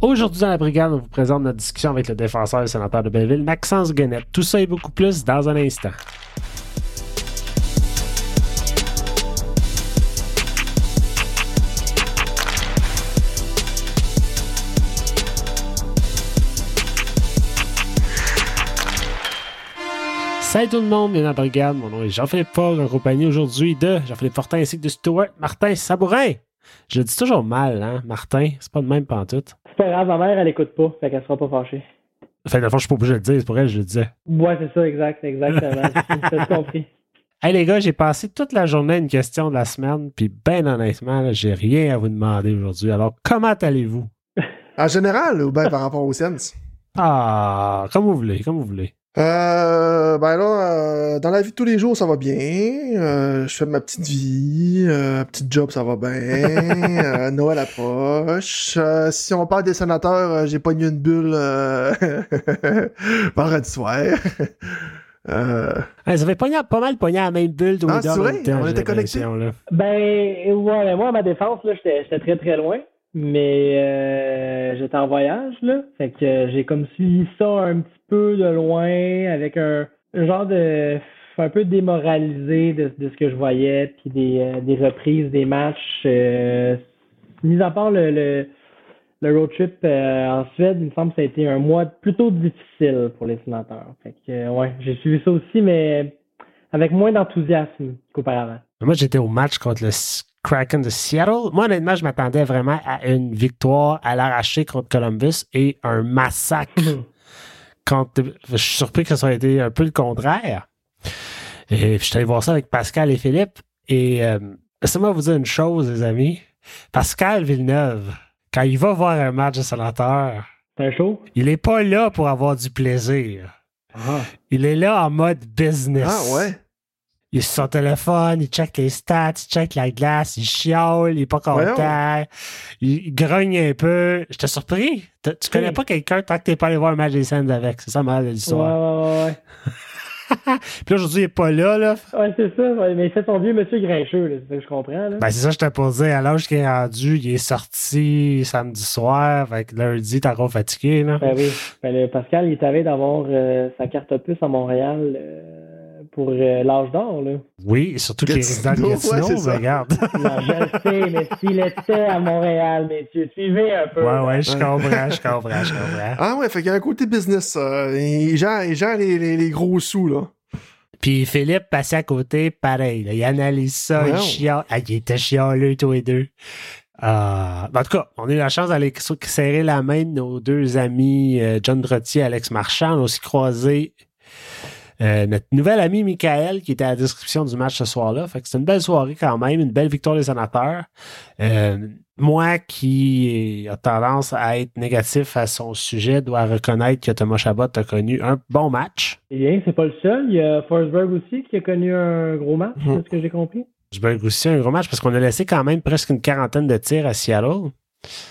Aujourd'hui, dans la brigade, on vous présente notre discussion avec le défenseur et sénateur de Belleville, Maxence Guenette. Tout ça et beaucoup plus dans un instant. Salut tout le monde, bienvenue dans la brigade. Mon nom est Jean-Philippe Fort, en compagnie aujourd'hui de Jean-Philippe Fortin ainsi que de Stuart Martin Sabourin. Je le dis toujours mal, hein, Martin. C'est pas de même pantoute. C'est pas grave, ma mère, elle écoute pas, fait qu'elle sera pas fâchée. Fait que, la fois, je suis pas obligé de le dire, c'est pour elle que je le disais. Ouais, c'est ça, exact, exactement. T'as tout compris. Hey les gars, j'ai passé toute la journée à une question de la semaine, puis ben honnêtement, j'ai rien à vous demander aujourd'hui. Alors, comment allez-vous? En général ou bien par rapport aux Sens? Ah, comme vous voulez, comme vous voulez. Euh, ben là, euh, dans la vie de tous les jours, ça va bien. Euh, je fais ma petite vie, euh, petite job, ça va bien. Euh, Noël approche. Euh, si on parle des sénateurs, euh, j'ai pogné une bulle euh, vendredi soir. Euh, ça fait pogné- pas mal pogné à la même bulle, Ah, c'est vrai? temps, On était connectés? Ben, ouais, mais moi, à ma défense, là, j'étais j'étais très très loin. Mais euh, j'étais en voyage, là. Fait que euh, j'ai comme suivi ça un petit peu de loin, avec un, genre de. un peu démoralisé de, ce que je voyais, puis des, euh, des reprises des matchs. Mis à part le, le, le road trip en Suède, il me semble que ça a été un mois plutôt difficile pour les sénateurs. Fait que, ouais, j'ai suivi ça aussi, mais avec moins d'enthousiasme qu'auparavant. Moi, j'étais au match contre le Kraken de Seattle. Moi, honnêtement, je m'attendais vraiment à une victoire à l'arraché contre Columbus et un massacre contre. Je suis surpris que ça ait été un peu le contraire. Et puis, je suis allé voir ça avec Pascal et Philippe. Et euh, laissez-moi vous dire une chose, les amis. Pascal Villeneuve, quand il va voir un match de sénateur, il est pas là pour avoir du plaisir. Ah. Il est là en mode business. ah ouais? Il est sur son téléphone, il check les stats, il check la glace, il chiale, il est pas content, il, il grogne un peu. J'étais surpris. T'as- Tu connais Oui. pas quelqu'un tant que t'es pas allé voir un match des scènes avec. C'est ça mal de Ouais, l'histoire. ouais, ouais. Puis là, aujourd'hui, il est pas là, là. Ouais, ouais c'est ça. ouais, mais c'est son vieux monsieur grincheux, là, c'est ça que je comprends. Là. Ben, c'est ça que je t'ai posé. À l'âge qu'il est rendu, il est sorti samedi soir. Fait que lundi, t'es encore fatigué, là. Ben oui. Ben, le Pascal, il est arrivé d'avoir euh, sa carte opus à Montréal euh, pour euh, l'âge d'or. Là. Oui, et surtout qu'il est résident de Gatineau, ouais, mais regarde. Non, je le sais, mais s'il était à Montréal, messieurs, suivez un peu. Ouais, ouais, je comprends, je comprends, je comprends. Ah ouais, fait qu'il y a un côté business, ça. Il gère, il gère les, les, les gros sous, là. Puis Philippe passait à côté, pareil. là, il analyse ça, il Wow. chiale. Ah, il était chialeux, tous les deux. Euh, en tout cas, on a eu la chance d'aller serrer la main de nos deux amis euh, John Trottier et Alex Marchand. On a aussi croisé euh, notre nouvel ami Michael qui était à la description du match ce soir-là. Fait que c'était une belle soirée quand même, une belle victoire des sénateurs. Euh, moi qui a tendance à être négatif à son sujet dois reconnaître que Thomas Chabot a connu un bon match. Eh bien, c'est pas le seul. Il y a Forsberg aussi qui a connu un gros match, Mhm. c'est ce que j'ai compris. Veux aussi un gros match parce qu'on a laissé quand même presque une quarantaine de tirs à Seattle.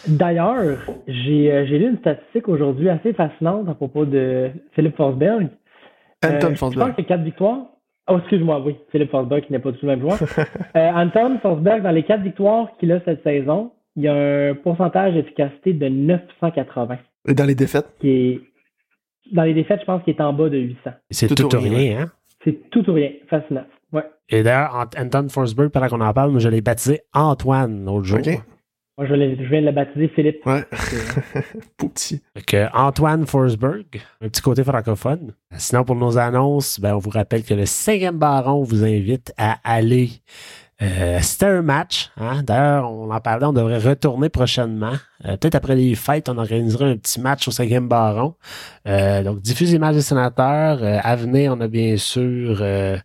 D'ailleurs, j'ai euh, j'ai lu une statistique aujourd'hui assez fascinante à propos de Philippe Forsberg. Anton Euh, Je Forsberg. pense que quatre victoires. Oh, excuse-moi, oui, Philippe Forsberg qui n'est pas du tout le même joueur. Euh, Anton Forsberg, dans les quatre victoires qu'il a cette saison, il y a un pourcentage d'efficacité de 980, Et dans les défaites? qui est dans les défaites, je pense qu'il est en bas de 800. C'est Tout tout, ou rien, rien, hein? C'est tout ou rien, fascinant. Ouais. Et d'ailleurs, Ant- Anton Forsberg, pendant qu'on en parle, moi, je l'ai baptisé Antoine l'autre jour. OK. Moi, je, l'ai- je viens de le baptiser Philippe. Ouais. Fait que Antoine Forsberg, un petit côté francophone. Sinon, pour nos annonces, ben, on vous rappelle que le cinquième baron vous invite à aller euh, c'était un match. Hein? D'ailleurs, on en parlait, on devrait retourner prochainement. Euh, Peut-être après les fêtes, on organisera un petit match au cinquième baron. Euh, donc, diffuse les des sénateurs. Euh, à venir, on a bien sûr euh,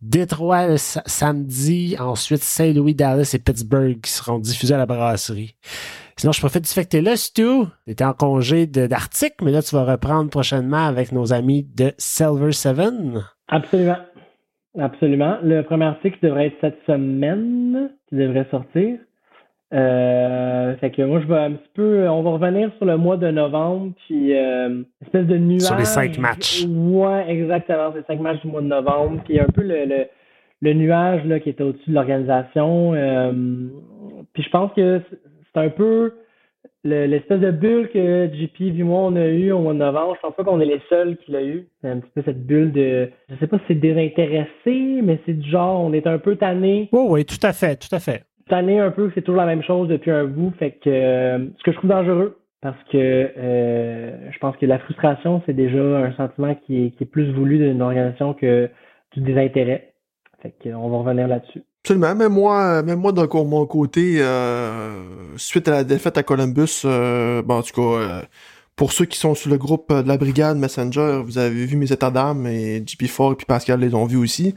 Détroit le sa- samedi. Ensuite, Saint-Louis, Dallas et Pittsburgh qui seront diffusés à la brasserie. Sinon, je profite du fait que t'es là, Stu. T'étais en congé d'Arctique, mais là, tu vas reprendre prochainement avec nos amis de Silver Seven. Absolument. Absolument. Le premier article devrait être cette semaine, qui devrait sortir. Euh, fait que moi, je vais un petit peu. On va revenir sur le mois de novembre, puis euh, espèce de nuage. Sur les cinq matchs. Ouais, exactement. C'est cinq matchs du mois de novembre. Puis un peu le, le, le nuage là, qui était au-dessus de l'organisation. Euh, puis je pense que c'est un peu le- l'espèce de bulle que JP et moi on a eu au mois de novembre, je pense pas qu'on est les seuls qui l'a eu. C'est un petit peu cette bulle de, je sais pas si c'est désintéressé, mais c'est du genre, on est un peu tanné, Oui, oui, tout à fait, tout à fait. tanné un peu c'est toujours la même chose depuis un bout. Fait que, euh, ce que je trouve dangereux, parce que euh, je pense que la frustration, c'est déjà un sentiment qui est, qui est plus voulu d'une organisation que du désintérêt. Fait que, on va revenir là-dessus. Absolument. Même moi, même moi de mon côté, euh, suite à la défaite à Columbus, euh, bon, en tout cas, euh, pour ceux qui sont sur le groupe de la brigade Messenger, vous avez vu mes états d'âme et JP Ford et puis Pascal les ont vus aussi.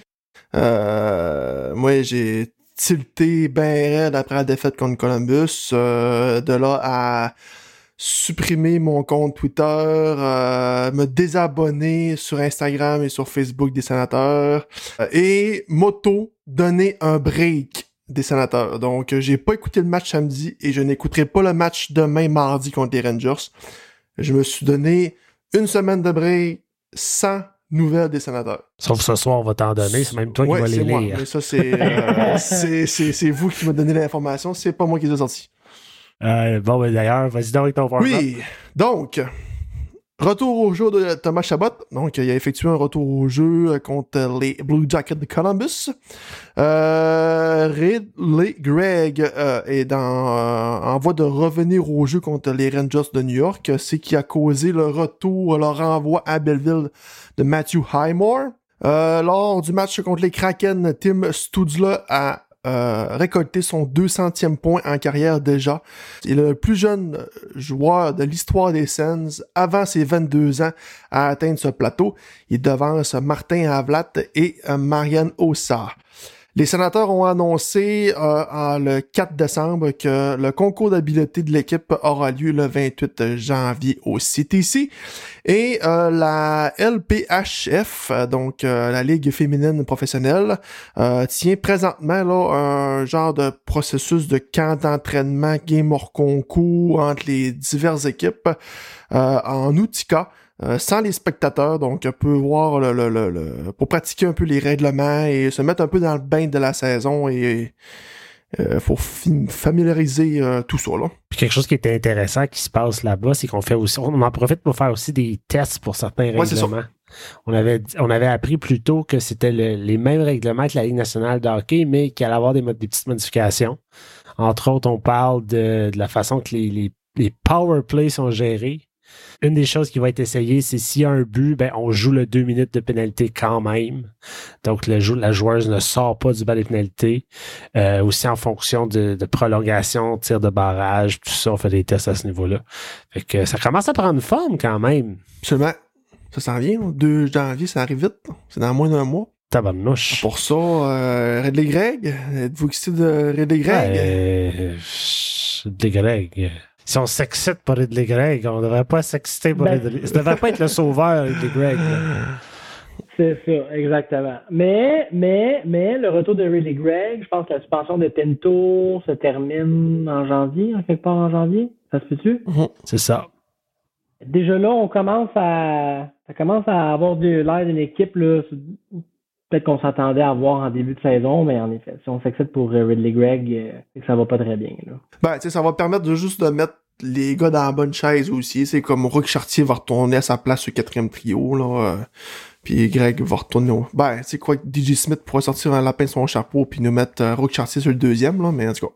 Euh, moi, j'ai tilté ben raide après la défaite contre Columbus. Euh, de là à supprimer mon compte Twitter, euh, me désabonner sur Instagram et sur Facebook des sénateurs euh, et moto donner un break des sénateurs. Donc, euh, j'ai pas écouté le match samedi et je n'écouterai pas le match demain mardi contre les Rangers. Je me suis donné une semaine de break sans nouvelles des sénateurs. Sauf ce soir, on va t'en donner. C'est même toi Ouais, qui vas les moi. lire. Mais ça, euh, c'est, c'est vous qui m'avez donné l'information. C'est pas moi qui les ai sortis. Euh, bon, ben, d'ailleurs, vas-y. Oui, donc, retour au jeu de Thomas Chabot. Donc, il a effectué un retour au jeu contre les Blue Jackets de Columbus. Euh, Ridley Gregg euh, est dans, euh, en voie de revenir au jeu contre les Rangers de New York. C'est qui a causé le retour, le renvoi à Belleville de Matthew Highmore. Euh, lors du match contre les Kraken, Tim Studzla a euh, récolté son 200e point en carrière déjà. Il est le plus jeune joueur de l'histoire des Sens avant ses 22 ans à atteindre ce plateau. Il devance Martin Havlat et euh, Marianne Ossa. Les sénateurs ont annoncé euh, en le 4 décembre que le concours d'habileté de l'équipe aura lieu le 28 janvier au CTC et euh, la LPHF, donc euh, la Ligue féminine professionnelle, euh, tient présentement là, un genre de processus de camp d'entraînement game hors concours entre les diverses équipes euh, en Utica. Euh, sans les spectateurs, donc on peut voir le, le, le, le- pour pratiquer un peu les règlements et se mettre un peu dans le bain de la saison et euh, faut fi- familiariser euh, tout ça là. Puis quelque chose qui était intéressant qui se passe là-bas, c'est qu'on fait aussi, on en profite pour faire aussi des tests pour certains Ouais, règlements. On avait, on avait appris plus tôt que c'était le- les mêmes règlements que la Ligue nationale de hockey, mais qu'il allait avoir des, petites modifications. Entre autres, on parle de, de la façon que les, les, les power plays sont gérés. Une des choses qui va être essayée, c'est s'il y a un but, ben, on joue le deux minutes de pénalité quand même. Donc, le jou- la joueuse ne sort pas du bas des pénalités. Euh, aussi en fonction de, de prolongation, tir de barrage, tout ça, on fait des tests à ce niveau-là. Fait que ça commence à prendre forme quand même. Seulement, ça s'en vient, là. 2 janvier, ça arrive vite. C'est dans moins d'un mois. Tabarnouche. Pour ça, euh, Ridley Gregg, êtes-vous excité de Ridley Gregg? Euh, Ridley Gregg. Si on s'excite pour Ridley Gregg, on devrait pas s'exciter pour Ben- Ridley. Ça devrait pas être le sauveur, Ridley Gregg. C'est ça, exactement. Mais, mais, mais, le retour de Ridley Gregg, je pense que la suspension de Pinto se termine en janvier, en quelque part en janvier. Ça se peut-tu? C'est ça. Déjà là, on commence à, ça commence à avoir de l'air d'une équipe, là, peut-être qu'on s'attendait à avoir en début de saison, mais en effet, si on s'excite pour euh, Ridley Gregg, euh, c'est que ça va pas très bien, là. Ben, tu sais, ça va permettre de juste de mettre les gars dans la bonne chaise aussi. C'est comme Rook Chartier va retourner à sa place au quatrième trio, là. euh, puis Greg va retourner au... Ben, tu sais quoi, que DJ Smith pourrait sortir un lapin de son chapeau puis nous mettre euh, Rook Chartier sur le deuxième, là, mais en tout cas.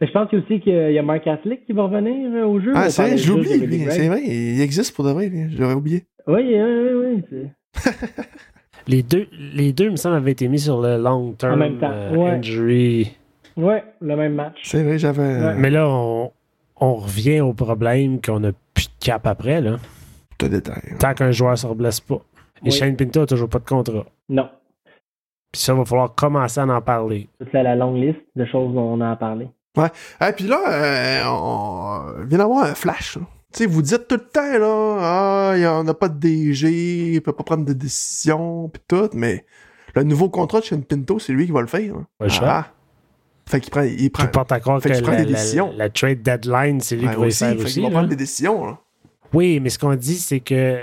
Mais je pense aussi qu'il y a Mark Catholic qui va revenir euh, au jeu. Ah, c'est vrai. Gregg. C'est vrai, il existe pour de vrai. J'aurais oublié. Oui, oui, oui, oui. c'est- Les deux, les deux, il me semble, avaient été mis sur le long term En même temps, euh, ouais. injury. Ouais, le même match. C'est vrai, j'avais... Ouais. Mais là, on, on revient au problème qu'on a plus de cap après, là. Tout détail. Tant qu'un joueur ne se reblesse pas. Et Oui. Shane Pinto n'a toujours pas de contrat. Non. Puis ça, il va falloir commencer à en parler. C'est la longue liste de choses dont on a parlé. Ah, puis là, euh, on vient d'avoir un flash. là. Tu sais, vous dites tout le temps, là, ah, il y en a pas de DG, il peut pas prendre de décision, pis tout, mais le nouveau contrat de Shane Pinto, c'est lui qui va le faire. hein. Choix. Ah. Fait qu'il prend, il prend, Tu portes à croire fait que qu'il prend la, des décisions. la trade deadline, c'est lui Ouais, qui va aussi, faire prendre des décisions, là. Oui, mais ce qu'on dit, c'est que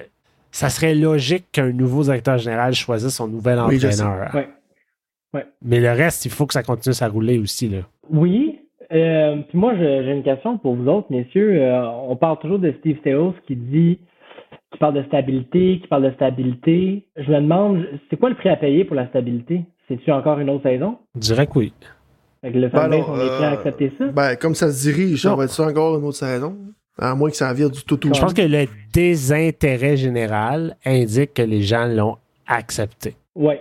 ça serait logique qu'un nouveau directeur général choisisse son nouvel Oui, je sais. entraîneur. Ouais. Mais le reste, il faut que ça continue à rouler aussi. Là. Oui, Euh, puis moi, j'ai une question pour vous autres, messieurs. Euh, on parle toujours de Steve Steos qui dit, qui parle de stabilité, qui parle de stabilité. Je me demande, c'est quoi le prix à payer pour la stabilité? C'est-tu encore une autre saison? Je dirais que oui. Fait que le Ben fanbase, on est prêt à euh, accepter ça? Ben, comme ça se dirige, ça Non. va être ça encore une autre saison? À moins que ça vire du tout tout. Je pense que le désintérêt général indique que les gens l'ont accepté. Oui,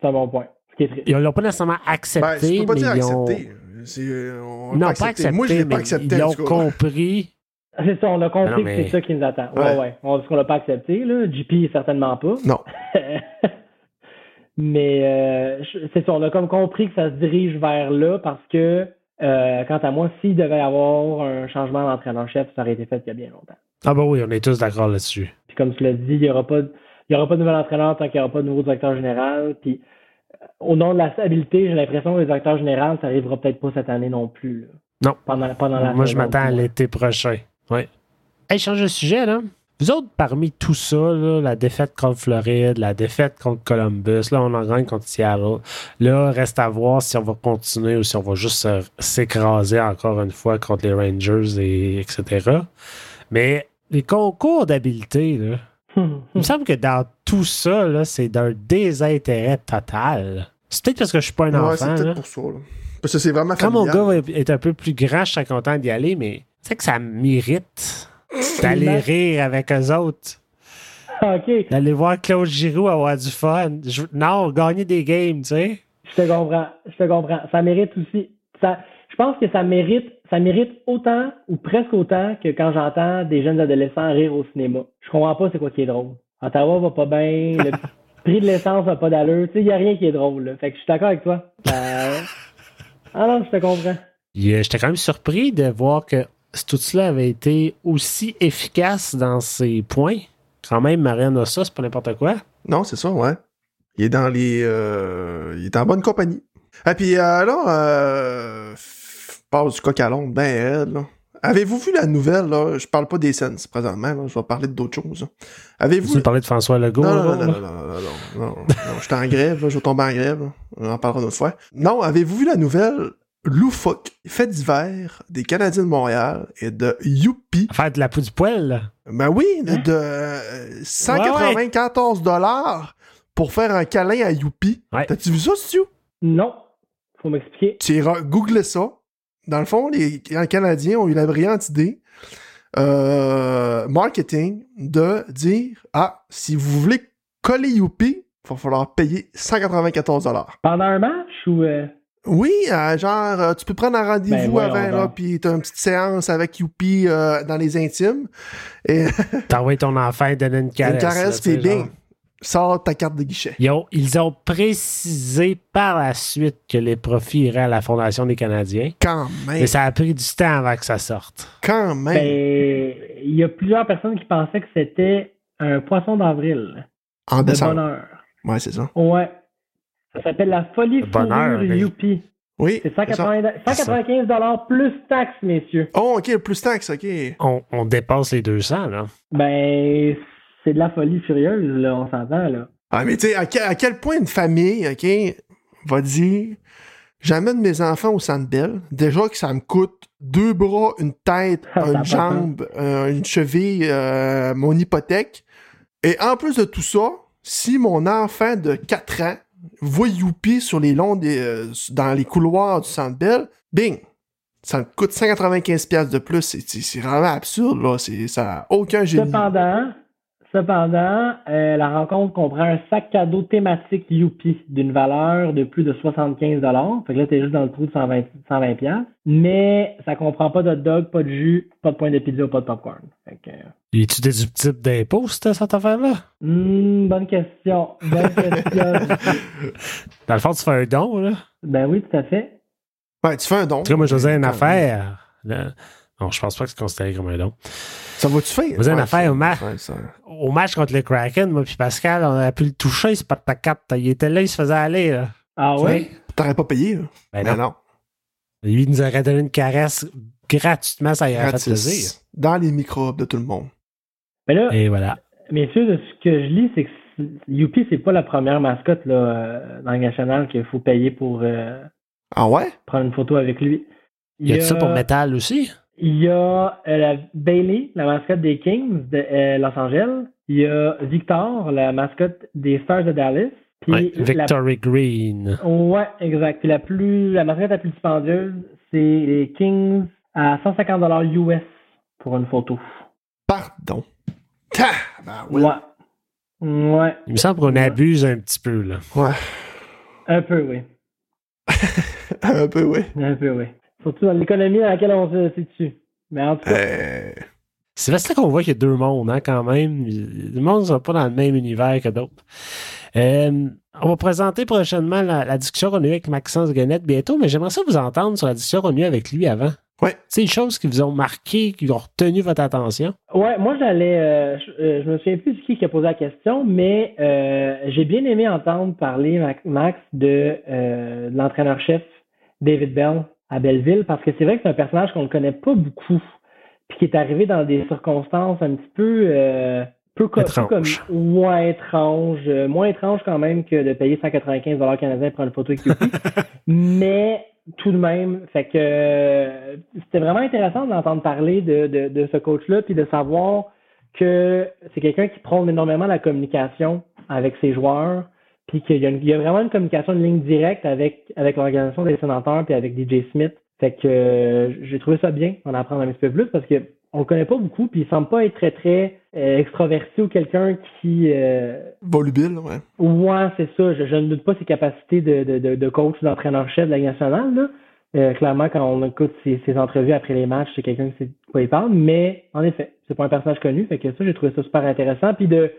c'est un bon point. Ce qui est triste. Ils l'ont pas nécessairement Ben, accepté, je peux pas mais dire ils ont... accepter. C'est, euh, on Non, pas accepté, Moi, je l'ai mais pas accepté. ils l'ont compris. C'est ça, on a compris Non, mais- que c'est ça qui nous attend. Ouais, Ouais. ouais. On dit qu'on l'a pas accepté, là. JP, certainement pas. Non. Mais euh, c'est ça, on a comme compris que ça se dirige vers là parce que, euh, quant à moi, s'il devait y avoir un changement d'entraîneur-chef, ça aurait été fait il y a bien longtemps. Ah ben oui, on est tous d'accord là-dessus. Puis comme tu l'as dit, il n'y aura pas de, il y aura pas de nouvel entraîneur tant qu'il n'y aura pas de nouveau directeur général. Puis euh, au nom de la stabilité, j'ai l'impression que le directeur général, ça arrivera peut-être pas cette année non plus. là. Non. Pendant, pendant la Moi, je m'attends à l'été prochain. Oui. Hey, change de sujet, là. Vous autres, parmi tout ça, là, la défaite contre Floride, la défaite contre Columbus, là, on en gagne contre Seattle. Là, reste à voir si on va continuer ou si on va juste se- s'écraser encore une fois contre les Rangers, et etc. Mais les concours d'habileté, là, il me semble que dans tout ça, là, c'est d'un désintérêt total. C'est peut-être parce que je suis pas un Ouais, c'est enfant. là. peut-être pour ça. Là. Parce que c'est vraiment Quand mon gars est un peu plus grand, je serais content d'y aller, mais c'est que ça m'irrite d'aller rire avec eux autres. OK. D'aller voir Claude Giroux avoir du fun. Je- non, gagner des games, tu sais. Je te comprends. Je te comprends. Ça mérite aussi. Ça, je pense que ça mérite, ça mérite autant ou presque autant que quand j'entends des jeunes adolescents rire au cinéma. Je comprends pas c'est quoi qui est drôle. Ottawa va pas bien, le prix de l'essence va pas d'allure. Tu sais, il y a rien qui est drôle. là. Fait que je suis d'accord avec toi. Euh, Ah non, je te comprends. J'étais quand même surpris de voir que tout cela avait été aussi efficace dans ses points. Quand même, Marianne ça, c'est pas n'importe quoi. Non, c'est ça, ouais. Il est dans les. euh, il est en bonne compagnie. Et puis euh, là, euh, parle du coq à l'onde, ben là. Avez-vous vu la nouvelle, là? Je parle pas des scènes présentement, là. Je vais parler d'autres choses. Avez-vous. Tu parlais de François Legault. Non, non, non, non, non, non, non, non, non, non, j'étais en grève, là, je vais tomber en grève, là. On en parlera une autre fois. Non, avez-vous vu la nouvelle loufoque, fait d'hiver des Canadiens de Montréal et de Youpi? Faire de la peau du poil, là. Ben oui, de, Hein? de, euh, 194 dollars pour faire un câlin à Youpi. Ouais. T'as-tu vu ça, Stu? Non. Faut m'expliquer. Tu iras googler ça. Dans le fond, les les Canadiens ont eu la brillante idée euh, marketing de dire Ah, si vous voulez coller Youpi, il va falloir payer 194 dollars. Pendant un match ou. euh, Oui, euh, genre, euh, tu peux prendre un Ben, rendez-vous voyons avant, là, puis t'as une petite séance avec Youpi euh, dans les intimes. Et T'envoies ton enfant donner une caresse. une caresse, puis bien, genre. sors ta carte de guichet. Ils ont, ils ont précisé par la suite que les profits iraient à la Fondation des Canadiens. Quand même. Mais ça a pris du temps avant que ça sorte. Quand même. Ben, il y a plusieurs personnes qui pensaient que c'était un poisson d'avril. en De décembre. bonheur. Ouais, c'est ça. Ouais. Ça s'appelle la folie bonheur, fourrure mais- Youpi. Oui. C'est c'est ça. 180 195 dollars plus taxes, messieurs. Oh, ok, plus taxe, ok. On, on dépasse les 200, là. Ben, c'est de la folie furieuse, là, on s'entend, là. Ah, mais tu sais, à, quel- à quel point une famille, ok, va dire J'amène mes enfants au centre Bell. Déjà que ça me coûte deux bras, une tête, une de jambe, euh, une cheville, euh, mon hypothèque. Et en plus de tout ça, si mon enfant de 4 ans voit Youpi sur les longs des, euh, dans les couloirs du centre Bell, bing! Ça coûte 195$ piastres de plus. C'est- vraiment absurde, là. Ça n'a aucun génie. Cependant, cependant, euh, la rencontre comprend un sac cadeau thématique Youpi d'une valeur de plus de 75 dollars. Fait que là, t'es juste dans le trou de 120 120 piastres. Mais ça comprend pas de dog, pas de jus, pas de point de pizza, pas de popcorn. Euh, Es-tu déductible d'impôt, cette, cette affaire-là? hmm, bonne question. Bonne question. Dans le fond, tu fais un don, là. ben oui, tout à fait. Ouais, tu fais un don. Cas, moi, je faisais une affaire. là. Non, je pense pas que c'est considéré comme un don. Ça va-tu faire? Vous avez une Ouais, affaire ça- au match. ouais, ça- Au match contre le Kraken, moi puis Pascal, on a pu le toucher, c'est pas de ta carte. Il était là, il se faisait aller, là. Ah ouais? T'aurais pas payé, là? Ben Ben non. non. Lui, il nous aurait donné une caresse gratuitement, ça y aurait fait plaisir. Dans les microbes de tout le monde. Mais là, Et voilà. messieurs, ce que je lis, c'est que Youpi, c'est pas la première mascotte là, euh, dans le national qu'il faut payer pour euh, Ah ouais? prendre une photo avec lui. Y a-tu ça pour Metal aussi? Il y a euh, la Bailey, la mascotte des Kings de euh, Los Angeles. Il y a Victor, la mascotte des Stars de Dallas. Puis Ouais, la- Victory Green. Ouais, exact. Puis la plus, la mascotte la plus dispendieuse, c'est les Kings à 150 US pour une photo. Pardon? Oui. Ouais. Ouais, Il me semble qu'on abuse un petit peu, là. Ouais. un peu, oui. Un peu, oui. Un peu, oui. Surtout dans l'économie dans laquelle on se situe. Mais en tout cas, Euh, C'est là qu'on voit qu'il y a deux mondes, hein, quand même. Les mondes ne sont pas dans le même univers que d'autres. Euh, on va présenter prochainement la, la discussion qu'on a eue avec Maxence Guenette bientôt, mais j'aimerais ça vous entendre sur la discussion qu'on a eue avec lui avant. Ouais. C'est des choses qui vous ont marqué, qui ont retenu votre attention? Ouais, moi j'allais, euh, je, euh, je me souviens plus de qui qui a posé la question, mais euh, j'ai bien aimé entendre parler Max, de, euh, de l'entraîneur-chef David Bell à Belleville, parce que c'est vrai que c'est un personnage qu'on ne connaît pas beaucoup, puis qui est arrivé dans des circonstances un petit peu, euh, peu co- Étrange. comme moins étrange, euh, moins étrange quand même que de payer 195 dollars canadiens pour une photo avec Youpi, mais tout de même, fait que euh, c'était vraiment intéressant d'entendre parler de, de, de ce coach-là, puis de savoir que c'est quelqu'un qui prône énormément la communication avec ses joueurs, puis qu'il y, y a vraiment une communication de ligne directe avec, avec l'organisation des sénateurs, puis avec DJ Smith. Fait que euh, j'ai trouvé ça bien d'en apprendre un petit peu plus parce que on le connaît pas beaucoup, puis il semble pas être très très euh, extroverti ou quelqu'un qui euh, volubile, ouais. Ouais, c'est ça. Je, je ne doute pas ses capacités de, de, coach ou d'entraîneur-chef de la Ligue nationale. Là. Euh, clairement, quand on écoute ses, ses entrevues après les matchs, c'est quelqu'un qui sait de quoi il parle. Mais en effet, c'est pas un personnage connu. Fait que ça, j'ai trouvé ça super intéressant. Puis de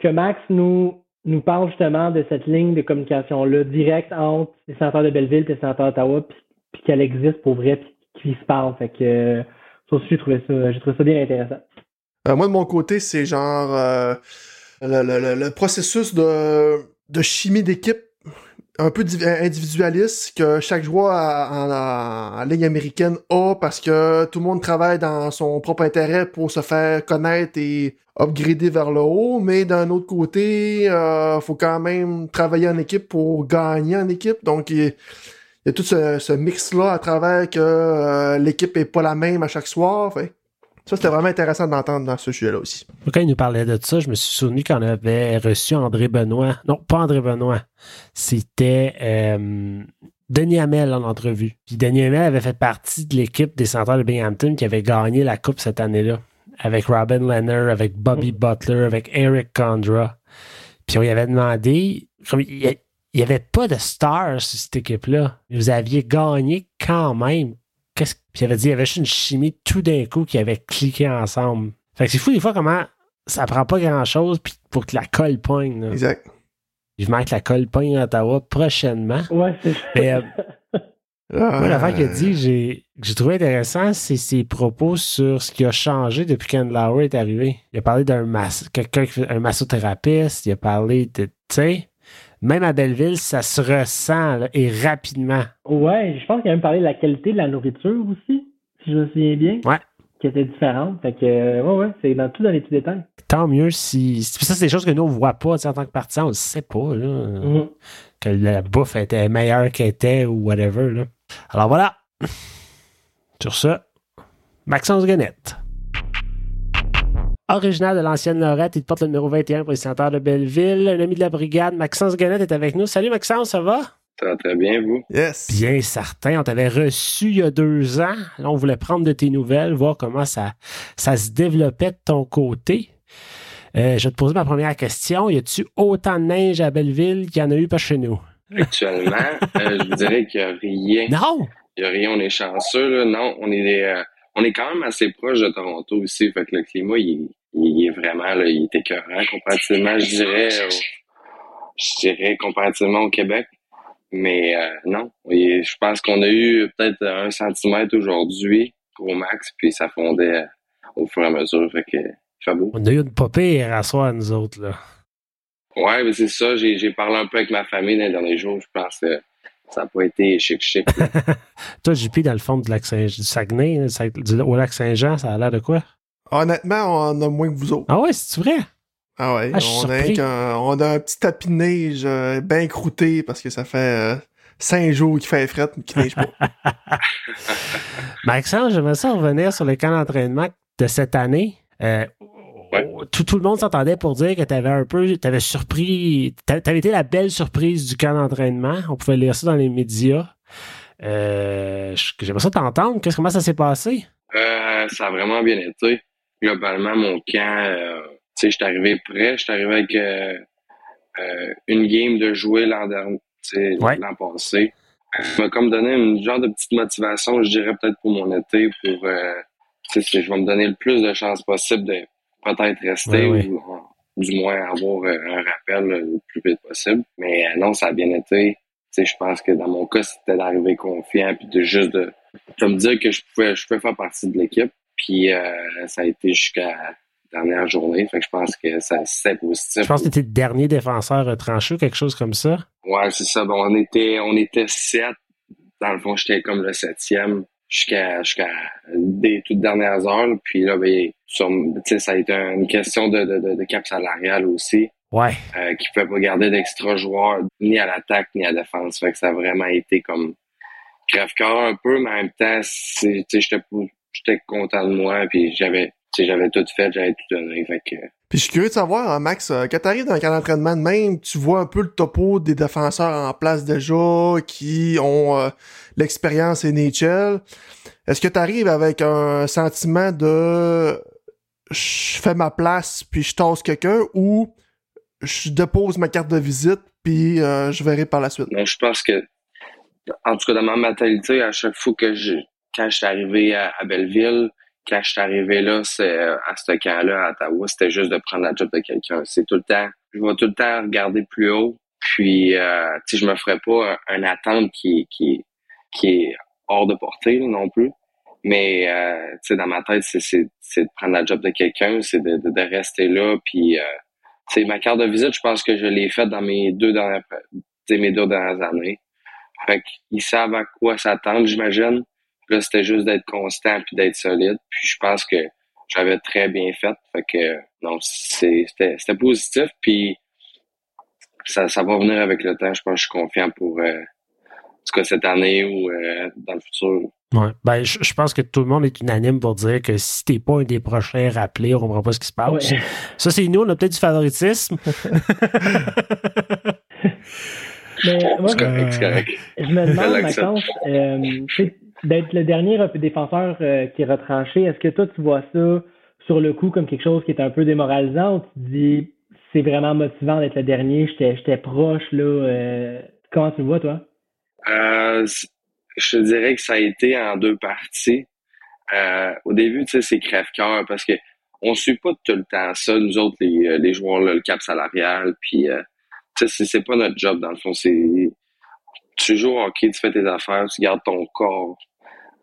que Max nous nous parle justement de cette ligne de communication-là directe entre les sénateurs de Belleville et les sénateurs d'Ottawa, puis, puis qu'elle existe pour vrai, puis qu'ils se parlent. Fait que euh, ça ça, bien intéressant. Euh, moi, de mon côté, c'est genre euh, le, processus de, de chimie d'équipe un peu div- individualiste que chaque joueur en, Ligue américaine a parce que tout le monde travaille dans son propre intérêt pour se faire connaître et upgrader vers le haut, mais d'un autre côté, euh, faut quand même travailler en équipe pour gagner en équipe. Donc, y a tout ce, ce mix-là à travers que euh, l'équipe est pas la même à chaque soir. Fait. Ça, c'était vraiment intéressant d'entendre dans ce sujet-là aussi. Quand il nous parlait de ça, je me suis souvenu qu'on avait reçu André Benoît. Non, pas André Benoît. C'était euh, Denis Hamel en entrevue. Puis Denis Hamel avait fait partie de l'équipe des Centres de Binghamton qui avait gagné la Coupe cette année-là. Avec Robin Leonard, avec Bobby Butler, avec Eric Condra. Puis on lui avait demandé, il n'y avait pas de stars sur cette équipe-là. Vous aviez gagné quand même. Qu'est-ce Puis il avait dit, il y avait juste une chimie tout d'un coup qui avait cliqué ensemble. Fait que c'est fou des fois comment ça prend pas grand-chose puis pour que la colle pogne. là. Exact. Vivement que la colle pogne à Ottawa prochainement. Ouais, c'est Mais, euh, Moi, l'affaire qu'il a dit, j'ai, que j'ai trouvé intéressant, c'est ses propos sur ce qui a changé depuis qu'Anne Lauer est arrivé. Il a parlé d'un mass, quelqu'un qui fait un massothérapeute, il a parlé de, tu sais, même à Belleville, ça se ressent, là, et rapidement. Ouais, je pense qu'il a même parlé de la qualité de la nourriture aussi, si je me souviens bien. Ouais. Qui était différente. Fait que, euh, ouais, ouais, c'est dans tout dans les petits détails. Tant mieux si. Ça, c'est des choses que nous, on voit pas, en tant que partisan, on le sait pas, là. Mhm. que la bouffe était meilleure qu'elle était ou whatever. Là. Alors voilà. Sur ce, Maxence Guenette. Originaire de l'ancienne Lorette, il porte le numéro 21 pour les sénateurs de Belleville. Un ami de la brigade, Maxence Guenette, est avec nous. Salut Maxence, ça va? Ça va très bien, vous? Yes. Bien certain. On t'avait reçu il y a deux ans. Là, on voulait prendre de tes nouvelles, voir comment ça, ça se développait de ton côté. Euh, je vais te poser ma première question. Y a-tu autant de neige à Belleville qu'il y en a eu pas chez nous? Actuellement, euh, je vous dirais qu'il n'y a rien. Non! Il n'y a rien, on est chanceux. Là. Non, on est, euh, on est quand même assez proche de Toronto aussi. Fait que le climat, il, il est vraiment, là, il est écœurant comparativement, je dirais, au- je dirais comparativement au Québec. Mais euh, non, Et je pense qu'on a eu peut-être un centimètre aujourd'hui, au max, puis ça fondait euh, au fur et à mesure. Fait que, fait beau. On a eu une pas pire à soir, nous autres. Là. Ouais, mais c'est ça. J'ai, parlé un peu avec ma famille dans les derniers jours. Je pense que ça n'a pas été chic-chic. Toi, JP, dans le fond du lac Saint- du Saguenay, du au lac Saint-Jean, ça a l'air de quoi? Honnêtement, on a moins que vous autres. Ah ouais, c'est vrai? Ah ouais, Ah, on, a qu'un- on a un petit tapis de neige euh, bien croûté parce que ça fait euh, cinq jours qui fait fret, qui neige pas. Maxence, j'aimerais ça revenir sur le camp d'entraînement de cette année. Euh, tout, tout, le monde s'entendait pour dire que tu avais un peu, tu avais surpris, tu avais été la belle surprise du camp d'entraînement. On pouvait lire ça dans les médias. Euh, J'aimerais ça t'entendre. Qu'est-ce comment ça s'est passé? Euh, ça a vraiment bien été. Globalement, mon camp, euh, tu sais, je suis arrivé prêt. Je suis arrivé avec euh, une game de jouer l'an dernier, l'an passé. Ça m'a comme donné une genre de petite motivation, je dirais peut-être pour mon été, pour je vais me donner le plus de chances possible de peut-être rester ou du moins avoir un rappel le plus vite possible. Mais non, ça a bien été. Je pense que dans mon cas, c'était d'arriver confiant puis de juste de, me dire que je pouvais, je pouvais faire partie de l'équipe. Puis ça a été jusqu'à dernière journée. Fait que je pense que ça c'est positif. Je pense que tu étais le dernier défenseur retranché, quelque chose comme ça? Ouais, c'est ça. Bon, on était on était sept. Dans le fond, j'étais comme le septième jusqu'à jusqu'à des toutes dernières heures. Puis là, ben, ça a été une question de, de, de, cap salarial aussi. Ouais. Euh, qui ne pouvait pas garder d'extra joueurs ni à l'attaque ni à la défense. Fait que ça a vraiment été comme crève-cœur un peu, mais en même temps, j'étais content de moi. Puis j'avais j'avais tout fait, j'avais tout donné. Fait que... Puis je suis curieux de savoir, hein, Max, euh, quand t'arrives dans un camp d'entraînement de même, tu vois un peu le topo des défenseurs en place déjà, qui ont euh, l'expérience NHL. Est-ce que tu arrives avec un sentiment de je fais ma place puis je tasse quelqu'un ou je dépose ma carte de visite puis euh, je verrai par la suite? Non, je pense que, en tout cas, dans ma mentalité, à chaque fois que je, quand je suis arrivé à Belleville, quand je suis arrivé là, c'est, euh, à ce camp-là, à Ottawa, c'était juste de prendre la job de quelqu'un. C'est tout le temps, je vais tout le temps regarder plus haut. Puis, euh, tu sais, je me ferais pas un, attente qui, qui, qui est hors de portée non plus. Mais, euh, tu sais, dans ma tête, c'est, c'est, de prendre la job de quelqu'un, c'est de, de, rester là. Puis, euh, ma carte de visite, je pense que je l'ai faite dans mes deux dernières, mes deux dernières années. Fait qu'ils savent à quoi s'attendre, j'imagine. Là, c'était juste d'être constant puis d'être solide. Puis je pense que j'avais très bien fait. Fait que non, c'était positif. Puis ça, ça va venir avec le temps. Je pense que je suis confiant pour euh, en tout cas cette année ou euh, dans le futur. Ouais. Ben, je, pense que tout le monde est unanime pour dire que si t'es pas un des prochains rappelés, on comprend pas ce qui se passe. Ça, c'est nous, on a peut-être du favoritisme. Mais moi, je me demande, Maxence, euh, d'être le dernier défenseur euh, qui est retranché, est-ce que toi, tu vois ça sur le coup comme quelque chose qui est un peu démoralisant ou tu te dis c'est vraiment motivant d'être le dernier, j'étais proche, là. Euh, comment tu le vois, toi? Euh, je dirais que ça a été en deux parties. au début, tu sais, c'est crève-cœur parce que on suit pas tout le temps ça, nous autres, les, joueurs, le cap salarial, puis tu sais, c'est pas notre job, dans le fond. C'est tu joues au tu fais tes affaires, tu gardes ton corps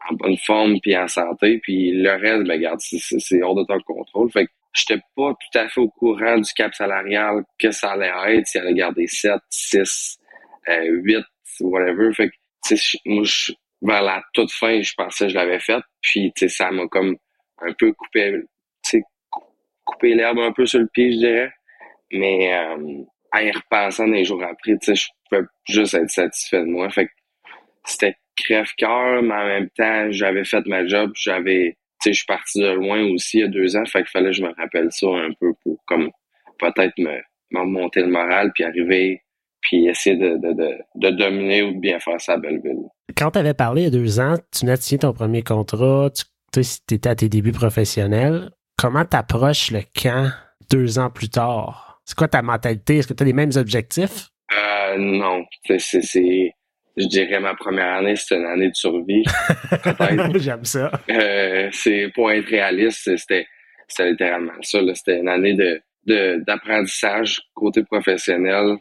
en bonne forme puis en santé. Puis le reste, ben regarde, c'est hors de ton contrôle. Fait que j'étais pas tout à fait au courant du cap salarial que ça allait être, s'il allait garder 7, 6, euh, 8, whatever. Fait que moi, je, vers la toute fin, je pensais que je l'avais fait. Puis ça m'a comme un peu coupé, coupé l'herbe un peu sur le pied, je dirais. Mais euh, en y repensant des jours après, je pouvais juste être satisfait de moi. Fait que c'était crève-cœur, mais en même temps, j'avais fait ma job, j'avais, tu sais, je suis parti de loin aussi il y a deux ans, fait qu'il fallait que je me rappelle ça un peu pour, comme, peut-être me, monter le moral, puis arriver, puis essayer de, de, de, dominer ou de bien faire ça à Belleville. Quand tu avais parlé il y a deux ans, tu venais de signer ton premier contrat, tu étais à tes débuts professionnels. Comment t'approches le camp deux ans plus tard? C'est quoi ta mentalité? Est-ce que tu as les mêmes objectifs? Euh, non. C'est, je dirais ma première année, c'était une année de survie. J'aime ça. Euh, c'est pour être réaliste, c'était c'était littéralement ça. C'était une année de d'apprentissage côté professionnel,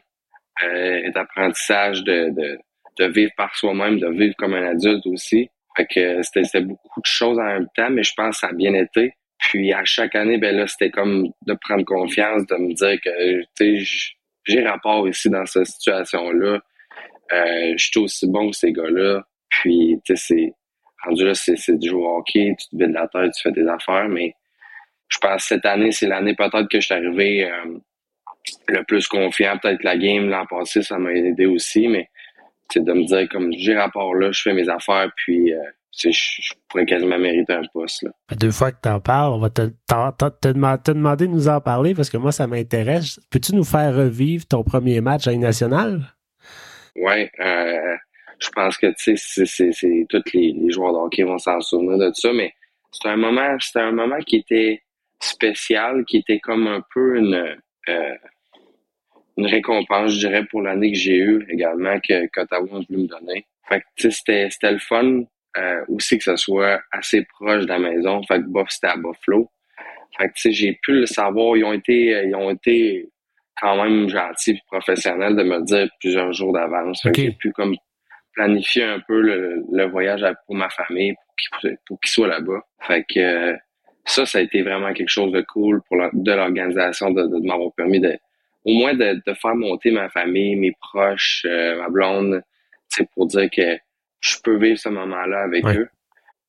euh, d'apprentissage de, de, de vivre par soi-même, de vivre comme un adulte aussi. Fait que c'était beaucoup de choses en même temps, mais je pense que ça a bien été. Puis à chaque année, ben là, c'était comme de prendre confiance, de me dire que tu sais, j'ai rapport ici dans cette situation-là euh, je suis aussi bon que ces gars-là. Puis, tu sais, c'est rendu là, c'est, du jouer au hockey, tu te vides la tête, tu fais tes affaires, mais je pense que cette année, c'est l'année peut-être que je suis arrivé euh, le plus confiant. Peut-être la game l'an passé, ça m'a aidé aussi, mais de me dire comme j'ai rapport là, je fais mes affaires, puis euh, je, pourrais quasiment mériter un poste. Là. Deux fois que tu en parles, on va te, te, demander de nous en parler parce que moi, ça m'intéresse. Peux-tu nous faire revivre ton premier match à une nationale? Oui, euh, je pense que c'est, c'est, tous les, joueurs de hockey vont s'en souvenir de ça, mais c'était un moment, c'était un moment qui était spécial, qui était comme un peu une, euh, une récompense, je dirais, pour l'année que j'ai eue également, que qu'Ottawa a voulu me donner. Fait que, c'était, c'était le fun euh, aussi que ce soit assez proche de la maison. Fait que Buff, c'était à Buffalo. Fait que, tu sais, j'ai pu le savoir. Ils ont été, ils ont été quand même gentils et professionnels de me le dire plusieurs jours d'avance. J'ai pu comme planifier un peu le, voyage pour ma famille pour qu'ils soient là-bas. Fait que ça, ça a été vraiment quelque chose de cool pour de l'organisation de, de, m'avoir permis de au moins de, de, faire monter ma famille, mes proches, euh, ma blonde, c'est pour dire que je peux vivre ce moment-là avec eux.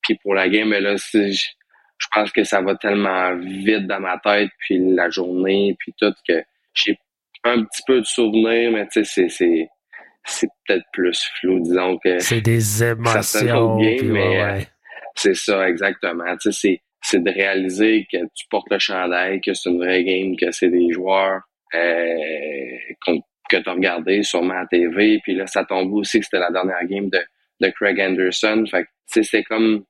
Puis pour la game, ben là, je, je pense que ça va tellement vite dans ma tête, puis la journée, puis tout, que j'ai un petit peu de souvenirs, mais tu sais, c'est c'est peut-être plus flou, disons que. C'est des émotions. mais euh, c'est ça, exactement. Tu sais, c'est de réaliser que tu portes le chandail, que c'est une vraie game, que c'est des joueurs euh, que tu as regardé sûrement à TV. Puis là, ça tombe aussi que c'était la dernière game de, de Craig Anderson. Fait que c'est comme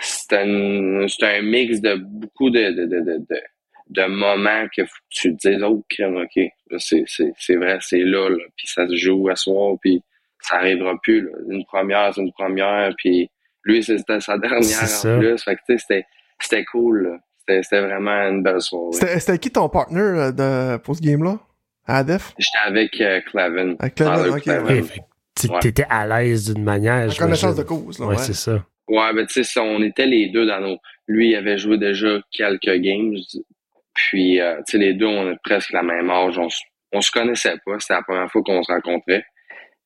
c'est un, un mix de beaucoup de, de, de, de, de moments que tu te dises Oh ok, c'est vrai, c'est là, là, puis ça se joue à soir, puis ça arrivera plus. Là. Une première, c'est une première, puis lui, c'était sa dernière en plus. Fait que c'était cool. C'était vraiment une belle soirée. C'était qui ton partner euh, de, pour ce game-là? À Def? J'étais avec euh, Clavin. Avec Clavin, ok. Ouais. T'étais à l'aise d'une manière. En connaissance de cause, là. Ouais, c'est ça. Ouais, ben tu sais, on était les deux dans nos. Lui, il avait joué déjà quelques games. Puis, euh, tu sais, les deux, on a presque la même âge. On, on se connaissait pas. C'était la première fois qu'on se rencontrait.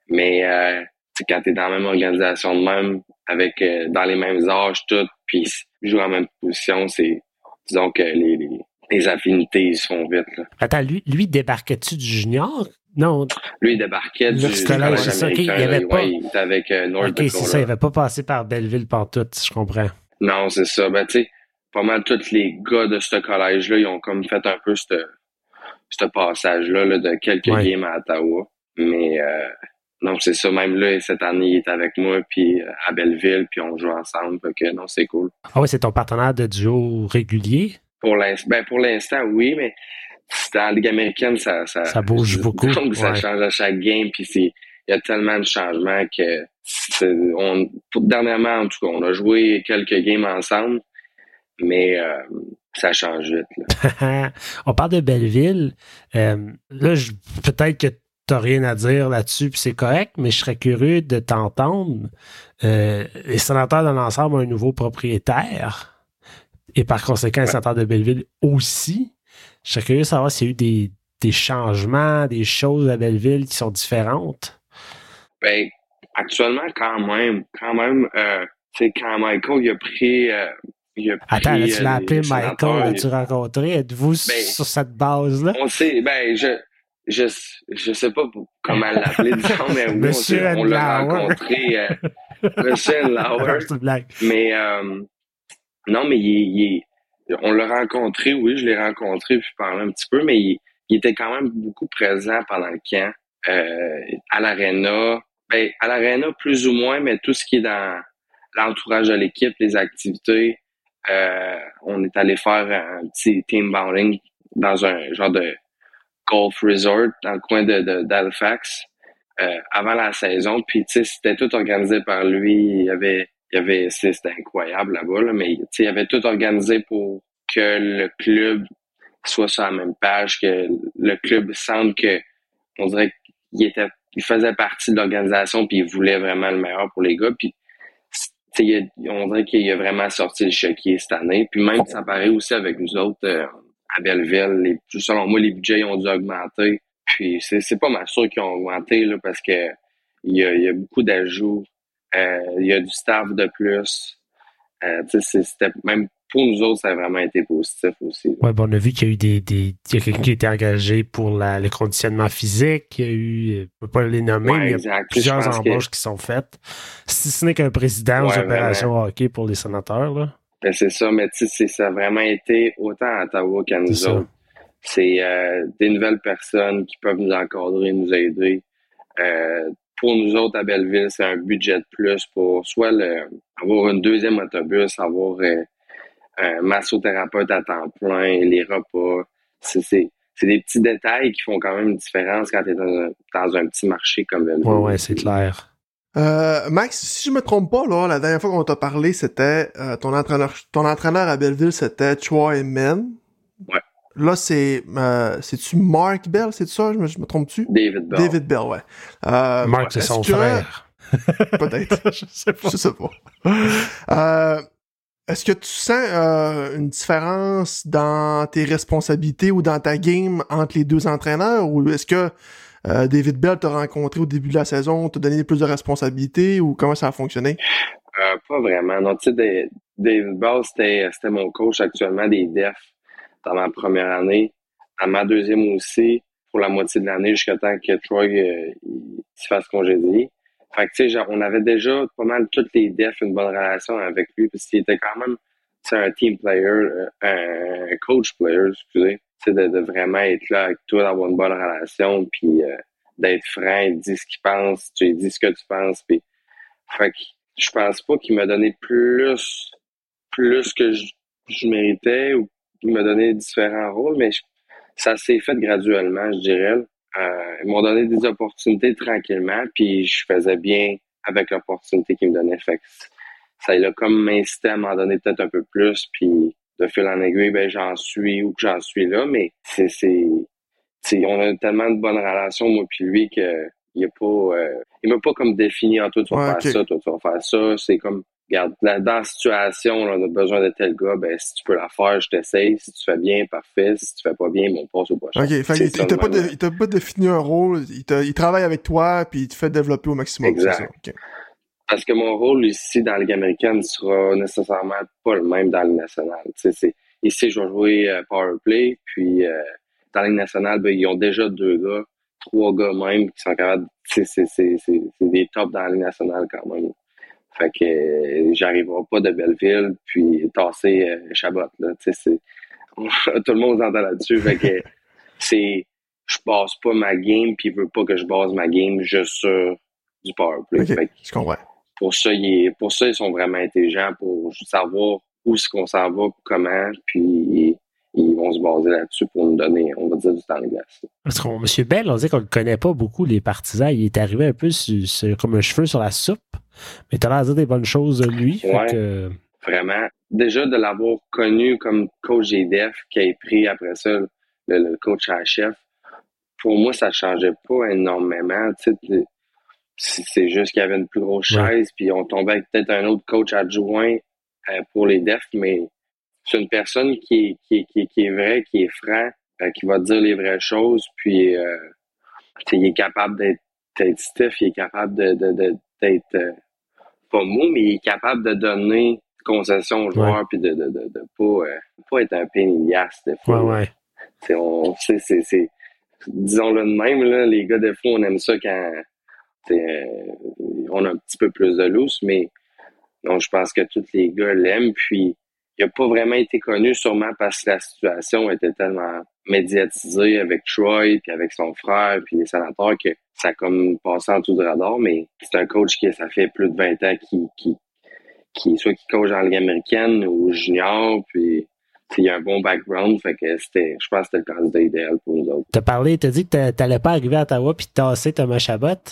Mais, euh, quand t'es dans la même organisation de même, avec dans les mêmes âges, tout, puis jouer en même position, c'est disons que les, les, affinités se font vite. Là. Attends, lui, lui débarquait-tu du junior? Non. Lui, il débarquait du, collège c'est ça. il, avait pas... il était avec euh, North OK, c'est ça. Il n'avait pas passé par Belleville tout, si je comprends. Non, c'est ça. Ben, tu sais, pas mal tous les gars de ce collège-là, ils ont comme fait un peu ce passage-là là, de quelques games à Ottawa. Mais euh, non, c'est ça. Même là, cette année, il est avec moi, puis euh, à Belleville, puis on joue ensemble. Fait que non, c'est cool. Ah oui, c'est ton partenaire de duo régulier? Pour l'instant, ben pour l'instant, oui, mais dans la Ligue américaine, ça, ça, ça bouge beaucoup. Donc, ça change à chaque game, puis il y a tellement de changements que on, dernièrement, en tout cas, on a joué quelques games ensemble, mais euh, ça change vite. on parle de Belleville. Euh, là, peut-être que t'as rien à dire là-dessus, puis c'est correct, mais je serais curieux de t'entendre. Euh, les sénateurs de l'ensemble ont un nouveau propriétaire, et par conséquent, les sénateurs de Belleville aussi. Je serais curieux de savoir s'il y a eu des, des changements, des choses à Belleville qui sont différentes. Ben, actuellement, quand même, quand même, euh, c'est quand Michael il a pris. Euh, il a Attends, là, tu l'as appelé Michael, l'as-tu rencontré? Êtes-vous ben, sur cette base-là? On sait, ben, je, je je sais pas comment l'appeler disons mais oui on, l'a rencontré euh, Monsieur Lauer mais euh, non mais il, il, on l'a rencontré oui je l'ai rencontré puis parlé un petit peu mais il, était quand même beaucoup présent pendant le camp euh, à l'aréna. Ben à l'aréna plus ou moins mais tout ce qui est dans l'entourage de l'équipe les activités euh, on est allé faire un petit team bonding dans un genre de Golf Resort dans le coin de, d'Halifax euh, avant la saison. Puis tu sais, c'était tout organisé par lui. Il y avait, il y avait, c'était incroyable là-bas, là, mais tu sais, il avait tout organisé pour que le club soit sur la même page, que le club sente que on dirait qu'il était, il faisait partie de l'organisation puis il voulait vraiment le meilleur pour les gars. Puis il on dirait qu'il a vraiment sorti le chéquier cette année. Puis même, ça paraît aussi avec nous autres. Euh, à Belleville. Les, selon moi, les budgets ont dû augmenter. Puis c'est, pas mal sûr qu'ils ont augmenté là, parce que il y a, y a beaucoup d'ajouts. Euh, il y a du staff de plus. Euh, c'était même pour nous autres, ça a vraiment été positif aussi. Oui, bon, on a vu qu'il y a eu des. des il y a quelqu'un qui a été engagé pour la, le conditionnement physique. Il y a eu. Je ne peux pas les nommer, mais il y a plusieurs embauches qui sont faites. Si ce n'est qu'un président aux opérations hockey pour les sénateurs, là. Ben, c'est ça, mais tu sais, ça a vraiment été autant à Ottawa qu'à nous autres. C'est euh, des nouvelles personnes qui peuvent nous encadrer, nous aider. Euh, pour nous autres à Belleville, c'est un budget de plus pour soit le, avoir une deuxième autobus, avoir euh, un massothérapeute à temps plein, les repas. C'est des petits détails qui font quand même une différence quand tu es dans un, petit marché comme Belleville. Ouais, ouais, c'est clair. Euh, Max, si je me trompe pas, là, la dernière fois qu'on t'a parlé, c'était euh, ton entraîneur ton entraîneur à Belleville, c'était Troy Men. Ouais. Là, c'est euh, c'est-tu Mark Bell, c'est ça? Je me, je me trompe-tu? David Bell. David Bell, ouais. Euh, Mark, c'est son frère. Peut-être. je sais pas. Je sais pas. Est-ce que tu sens euh, une différence dans tes responsabilités ou dans ta game entre les deux entraîneurs? Ou est-ce que euh, David Bell t'a rencontré au début de la saison, t'a donné plus de responsabilités ou comment ça a fonctionné? Euh, pas vraiment. Non, tu sais, David Bell, c'était, mon coach actuellement des DEF dans ma première année. À ma deuxième aussi, pour la moitié de l'année, jusqu'à temps que Troy se fasse congédier. Fait que, tu sais, on avait déjà pas mal toutes les defs une bonne relation avec lui, parce qu'il était quand même, c'est un team player, euh, un coach player, excusez. Tu sais, de, vraiment être là avec toi, d'avoir une bonne relation, puis euh, d'être franc, il dit ce qu'il pense, tu lui dis ce que tu penses, puis... Fait que je pense pas qu'il m'a donné plus, plus que je, je méritais ou qu'il m'a donné différents rôles, mais ça s'est fait graduellement, je dirais. Euh, ils m'ont donné des opportunités tranquillement, puis je faisais bien avec l'opportunité qu'ils me donnaient. Fait que ça a comme m'incité à m'en donner peut-être un peu plus, puis de fil en aiguille, ben j'en suis où que j'en suis là, mais c'est c'est on a tellement de bonnes relations moi puis lui que il a pas euh, il m'a pas comme défini en toi tu vas faire ça, toi tu vas faire ça, c'est comme regarde, dans la situation, on a besoin de tel gars, ben, si tu peux la faire, je t'essaye. Si tu fais bien, parfait. Si tu fais pas bien, on passe au prochain. OK, fait il t'a pas, de, pas défini un rôle, il, il, travaille avec toi, puis il te fait développer au maximum. Exact. Parce que mon rôle ici dans la Ligue américaine sera nécessairement pas le même dans la Ligue nationale. ici, je vais jouer euh, power play, puis euh, dans la Ligue nationale, ben, ils ont déjà deux gars, trois gars même qui sont capables. C'est des tops dans la Ligue nationale quand même. Fait que euh, j'arriverai pas de Belleville puis tasser euh, Chabot. Là. Tout le monde s'entend là-dessus. Fait que c'est je base pas ma game puis il veut pas que je base ma game juste sur du powerplay. Okay, je comprends. Pour ça, il pour ça, ils sont vraiment intelligents pour savoir où est-ce qu'on s'en va, comment, puis ils vont se baser là-dessus pour nous donner, on va dire, du temps de glace. Parce qu'on, M. Bell, on dit qu'on ne connaît pas beaucoup, les partisans. Il est arrivé un peu comme un cheveu sur la soupe, mais tu as l'air de dire des bonnes choses de lui. Vraiment. Déjà, de l'avoir connu comme coach GDF, qui a pris après ça le, coach à chef, pour moi, ça ne changeait pas énormément. C'est juste qu'il y avait une plus grosse chaise, puis on tombait avec peut-être un autre coach adjoint euh, pour les defs, mais c'est une personne qui est, qui, qui, est vrai, qui est franc, euh, qui va dire les vraies choses, puis euh, il est capable d'être stiff, il est capable de, de, d'être euh, pas mou, mais il est capable de donner concession aux joueurs, puis de, de, de, de pas, pas être un pénillasse des fois. Ouais, ouais. on, c'est, c'est, c'est, disons-le de même, là, les gars, des fois, on aime ça quand on a un petit peu plus de lousse, mais non, je pense que tous les gars l'aiment, puis il n'a pas vraiment été connu, sûrement parce que la situation était tellement médiatisée avec Troy, puis avec son frère, puis les sénateurs, que ça a comme passé en tout de radar, mais c'est un coach qui, ça fait plus de 20 ans, qui, qui, qui soit qui coach en Ligue américaine ou junior, puis il a un bon background, fait que c'était, je pense que c'était le candidat idéal pour nous autres. T'as parlé, t'as dit que t'allais pas arriver à Ottawa puis tasser Thomas Chabot.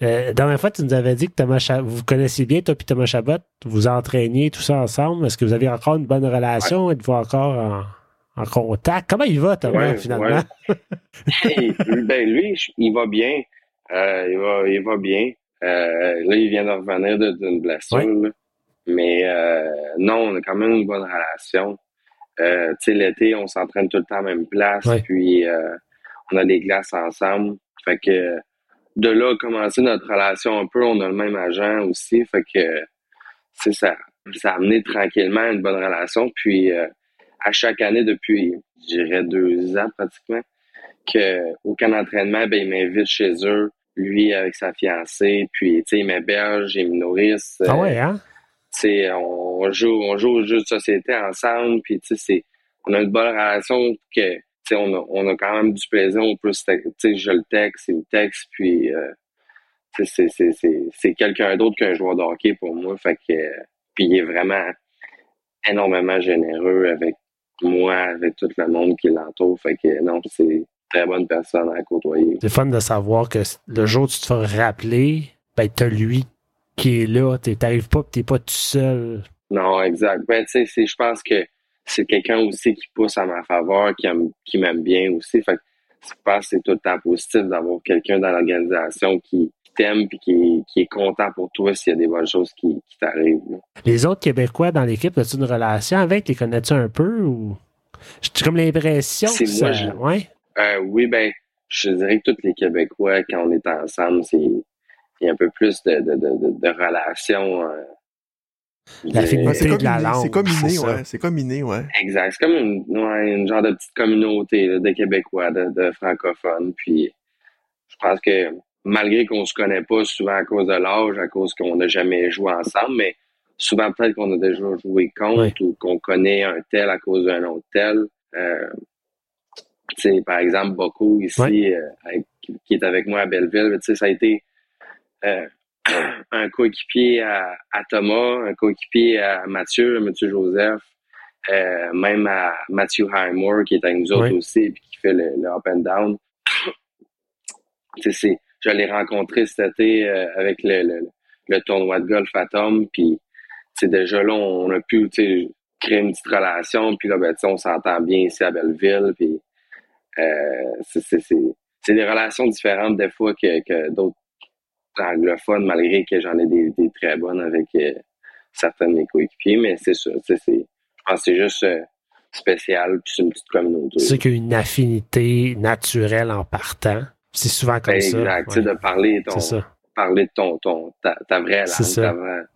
Euh, la dernière fois, tu nous avais dit que Thomas Chabot, vous connaissiez bien, toi et Thomas Chabot, vous entraîniez tout ça ensemble. Est-ce que vous avez encore une bonne relation? Êtes-vous encore en, contact? Comment il va, Thomas, finalement? ben, lui, il va bien. Euh, il, va, il va bien. Euh, là, il vient de revenir d'une blessure. Mais non, on a quand même une bonne relation. tu sais, l'été, on s'entraîne tout le temps à la même place. Puis, on a des glaces ensemble. Fait que de là commencer notre relation un peu. On a le même agent aussi, fait que c'est ça. ça a amené tranquillement une bonne relation. Puis à chaque année depuis, je dirais deux ans pratiquement, que au camp d'entraînement, ben, il m'invite chez eux, lui avec sa fiancée, puis tu sais, il m'héberge, il me nourrisse. Ah ouais, hein? Tu sais, on joue, on joue aux jeux de société ensemble, puis tu sais, on a une bonne relation que on a, on a quand même du plaisir, on peut tu sais, je le texte, il me texte, puis euh, c'est quelqu'un d'autre qu'un joueur de hockey pour moi, fait que puis il est vraiment énormément généreux avec moi, avec tout le monde qui l'entoure, fait que non, c'est très bonne personne à côtoyer. C'est fun de savoir que le jour où tu te feras rappeler, ben, t'as lui qui est là. T'arrives pas, t'es pas tout seul. Non, exact. Ben, tu sais, je pense que c'est quelqu'un aussi qui pousse à ma faveur, qui m'aime bien aussi. Fait je pense que c'est tout le temps positif d'avoir quelqu'un dans l'organisation qui, t'aime et qui, est content pour toi s'il y a des bonnes choses qui, t'arrivent. Les autres Québécois dans l'équipe, as-tu une relation avec? Les connais-tu un peu ou? J'ai comme l'impression que ça. Ouais? Euh, oui, ben, je dirais que tous les Québécois, quand on est ensemble, c'est il y a un peu plus de, de, de, de relations. Euh, De la langue. C'est comme inné, ouais. C'est comme inné, ouais. Exact. C'est comme une, ouais, une genre de petite communauté de Québécois, de, francophones. Puis je pense que malgré qu'on se connaît pas souvent à cause de l'âge, à cause qu'on n'a jamais joué ensemble, mais souvent peut-être qu'on a déjà joué contre ou qu'on connaît un tel à cause d'un autre tel. Euh, par exemple, beaucoup ici, euh, qui est avec moi à Belleville, ça a été euh, un coéquipier à, Thomas, un coéquipier à Mathieu, Mathieu Joseph, euh, même à Matthew Highmore, qui est avec nous autres aussi, puis qui fait le, up and down. c'est, je l'ai rencontré cet été avec le, le, tournoi de golf à Tom, puis déjà là, on a pu créer une petite relation, puis là, ben, on s'entend bien ici à Belleville, puis euh, c'est des relations différentes des fois que, d'autres anglophones, malgré que j'en ai des, très bonnes avec euh, certains de mes coéquipiers, mais c'est ça. je pense que c'est juste euh, spécial, puis c'est une petite communauté. C'est qu'il y a une affinité naturelle en partant. C'est souvent comme ça. Exact, de parler, ton, parler de ton, ton ta, vraie langue,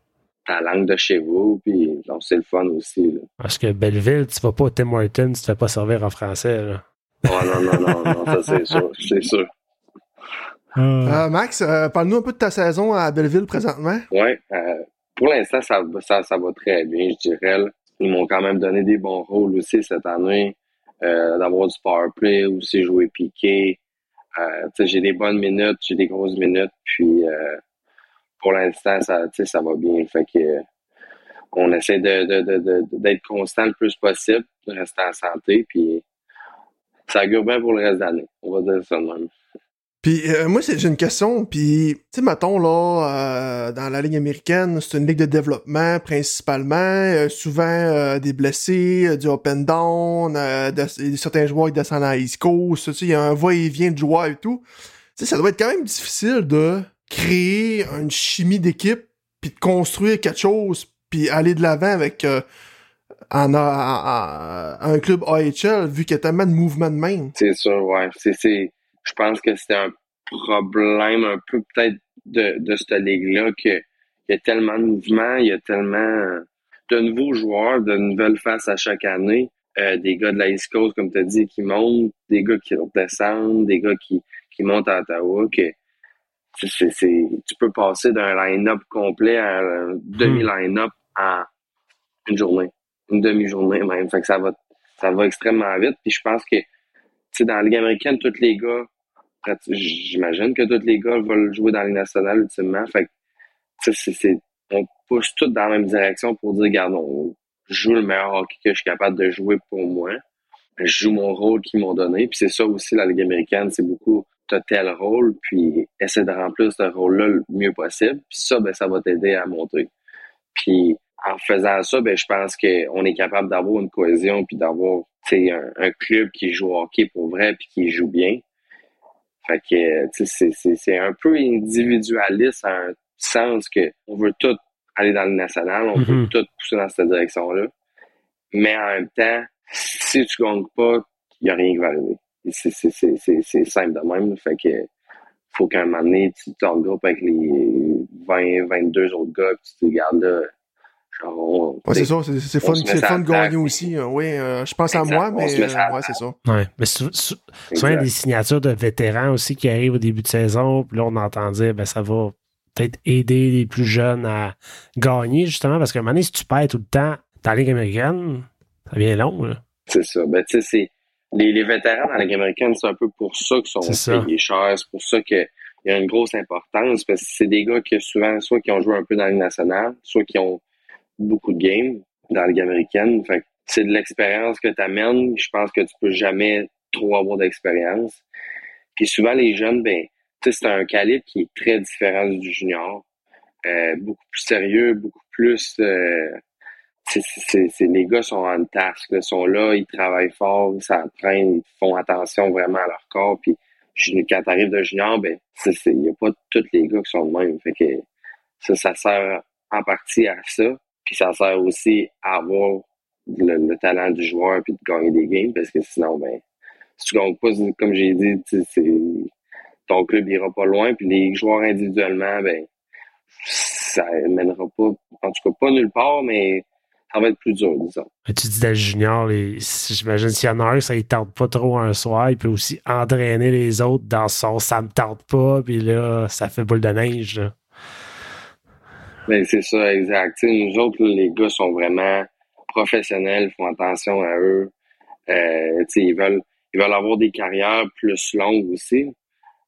ta, langue de chez vous, puis c'est le fun aussi. Parce que Belleville, tu vas pas au Tim Hortons, tu te fais pas servir en français. Là. Oh non, non, non, non, ça c'est sûr, c'est sûr. Euh, Max, euh, parle-nous un peu de ta saison à Belleville présentement. Oui, euh, pour l'instant, ça, ça, ça, va très bien, je dirais. Ils m'ont quand même donné des bons rôles aussi cette année, d'avoir du power play, aussi jouer piqué. j'ai des bonnes minutes, j'ai des grosses minutes, puis pour l'instant, ça, ça va bien. Fait que on essaie de, de, de, d'être constant le plus possible, de rester en santé, puis ça augure bien pour le reste de l'année. On va dire ça de même. Puis euh, moi, j'ai une question. Puis, tu sais, mettons, là, euh, dans la Ligue américaine, c'est une ligue de développement principalement. Euh, souvent, des blessés, du up and down, certains joueurs qui descendent à East Coast. Il y a un va-et-vient de joueurs et tout. Tu sais, ça doit être quand même difficile de créer une chimie d'équipe, puis de construire quelque chose, puis aller de l'avant avec en, un club AHL, vu qu'il y a tellement de mouvements de main. C'est sûr, ouais. C'est, je pense que c'est un problème un peu peut-être de, de cette ligue-là qu'il y a tellement de mouvements, il y a tellement de nouveaux joueurs, de nouvelles faces à chaque année. Euh, des gars de la East Coast, comme tu as dit, qui montent, des gars qui redescendent, des gars qui, qui montent à Ottawa, que c'est, tu peux passer d'un line-up complet à un demi-line-up en une journée une demi-journée même. Fait que ça va, ça va extrêmement vite. Puis je pense que, tu dans la Ligue américaine, tous les gars, j'imagine que tous les gars veulent jouer dans la Ligue nationale ultimement. Fait on pousse tous dans la même direction pour dire, regarde, on joue le meilleur hockey que je suis capable de jouer pour moi. Je joue mon rôle qu'ils m'ont donné. Puis c'est ça aussi, la Ligue américaine, c'est beaucoup, t'as tel rôle, puis essaie de remplir ce rôle-là le mieux possible. Puis ça, ben, ça va t'aider à monter. Puis en faisant ça, ben, je pense qu'on est capable d'avoir une cohésion puis d'avoir un, un club qui joue hockey pour vrai puis qui joue bien. Fait que c'est un peu individualiste en un sens que on veut tout aller dans le national, on veut mm-hmm. tout pousser dans cette direction-là. Mais en même temps, si tu gagnes pas, il n'y a rien qui va arriver. C'est simple de même. Fait que faut qu'à un moment donné, tu te regroupes avec les 20, 22 autres gars, puis tu te regardes là, Ouais, c'est ça, c'est fun, fun de gagner aussi. euh, Oui, euh, je pense à moi, mais euh, ouais, c'est ça. Ouais. Mais sou- sou- souvent, il y a des signatures de vétérans aussi qui arrivent au début de saison. Puis là, on entend dire, ben, ça va peut-être aider les plus jeunes à gagner, justement, parce qu'à un moment donné, si tu perds tout le temps dans la Ligue américaine, ça devient long. Là. C'est ça. Ben, tu sais, c'est. Les, les vétérans dans la Ligue américaine, c'est un peu pour ça qu'ils sont payés cher. C'est pour ça qu'il y a une grosse importance. Parce que c'est des gars qui souvent, soit qui ont joué un peu dans la Ligue nationale, soit qui ont beaucoup de games dans la Ligue américaine. Fait c'est de l'expérience que tu amènes. Je pense que tu peux jamais trop avoir d'expérience. Puis souvent, les jeunes, ben, c'est un calibre qui est très différent du junior. Euh, beaucoup plus sérieux, beaucoup plus. euh, les gars sont en task, là, sont là, ils travaillent fort, ils s'entraînent, ils font attention vraiment à leur corps. Puis quand tu arrives de junior, ben, il n'y a pas tous les gars qui sont de même. Fait que ça, ça sert en partie à ça. Puis ça sert aussi à avoir le, le talent du joueur puis de gagner des games parce que sinon, ben, si tu gagnes pas, comme j'ai dit, ton club ira pas loin. Puis les joueurs individuellement, ben, ça mènera pas, en tout cas pas nulle part, mais ça va être plus dur, disons. Tu dis le junior, j'imagine s'il y en ça ne tente pas trop un soir, il peut aussi entraîner les autres dans son ça me tente pas, puis là, ça fait boule de neige. Là. Ben, c'est ça, exact. Nous autres, les gars sont vraiment professionnels, font attention à eux. Euh, ils veulent, ils veulent avoir des carrières plus longues aussi.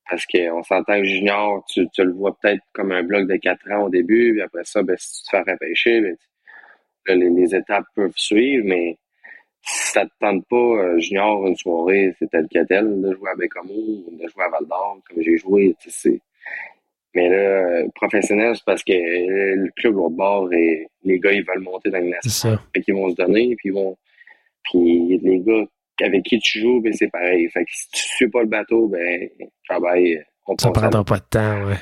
Parce qu'on s'entend que junior, tu, tu le vois peut-être comme un bloc de 4 ans au début, puis après ça, ben, si tu te fais repêcher, ben, les, les étapes peuvent suivre, mais si ça te tente pas, euh, junior, une soirée, c'est tel que tel, de jouer à Bécamo, de jouer à Val d'Or, comme j'ai joué, tu sais, c'est- mais là, euh, professionnel, c'est parce que euh, le club l'autre bord et les gars, ils veulent monter dans le C'est national. ça. Fait qu'ils vont se donner, puis ils vont. Puis les gars avec qui tu joues, ben c'est pareil. Fait que si tu suis pas le bateau, ben travaille, on Ça prendra pas de temps, ouais.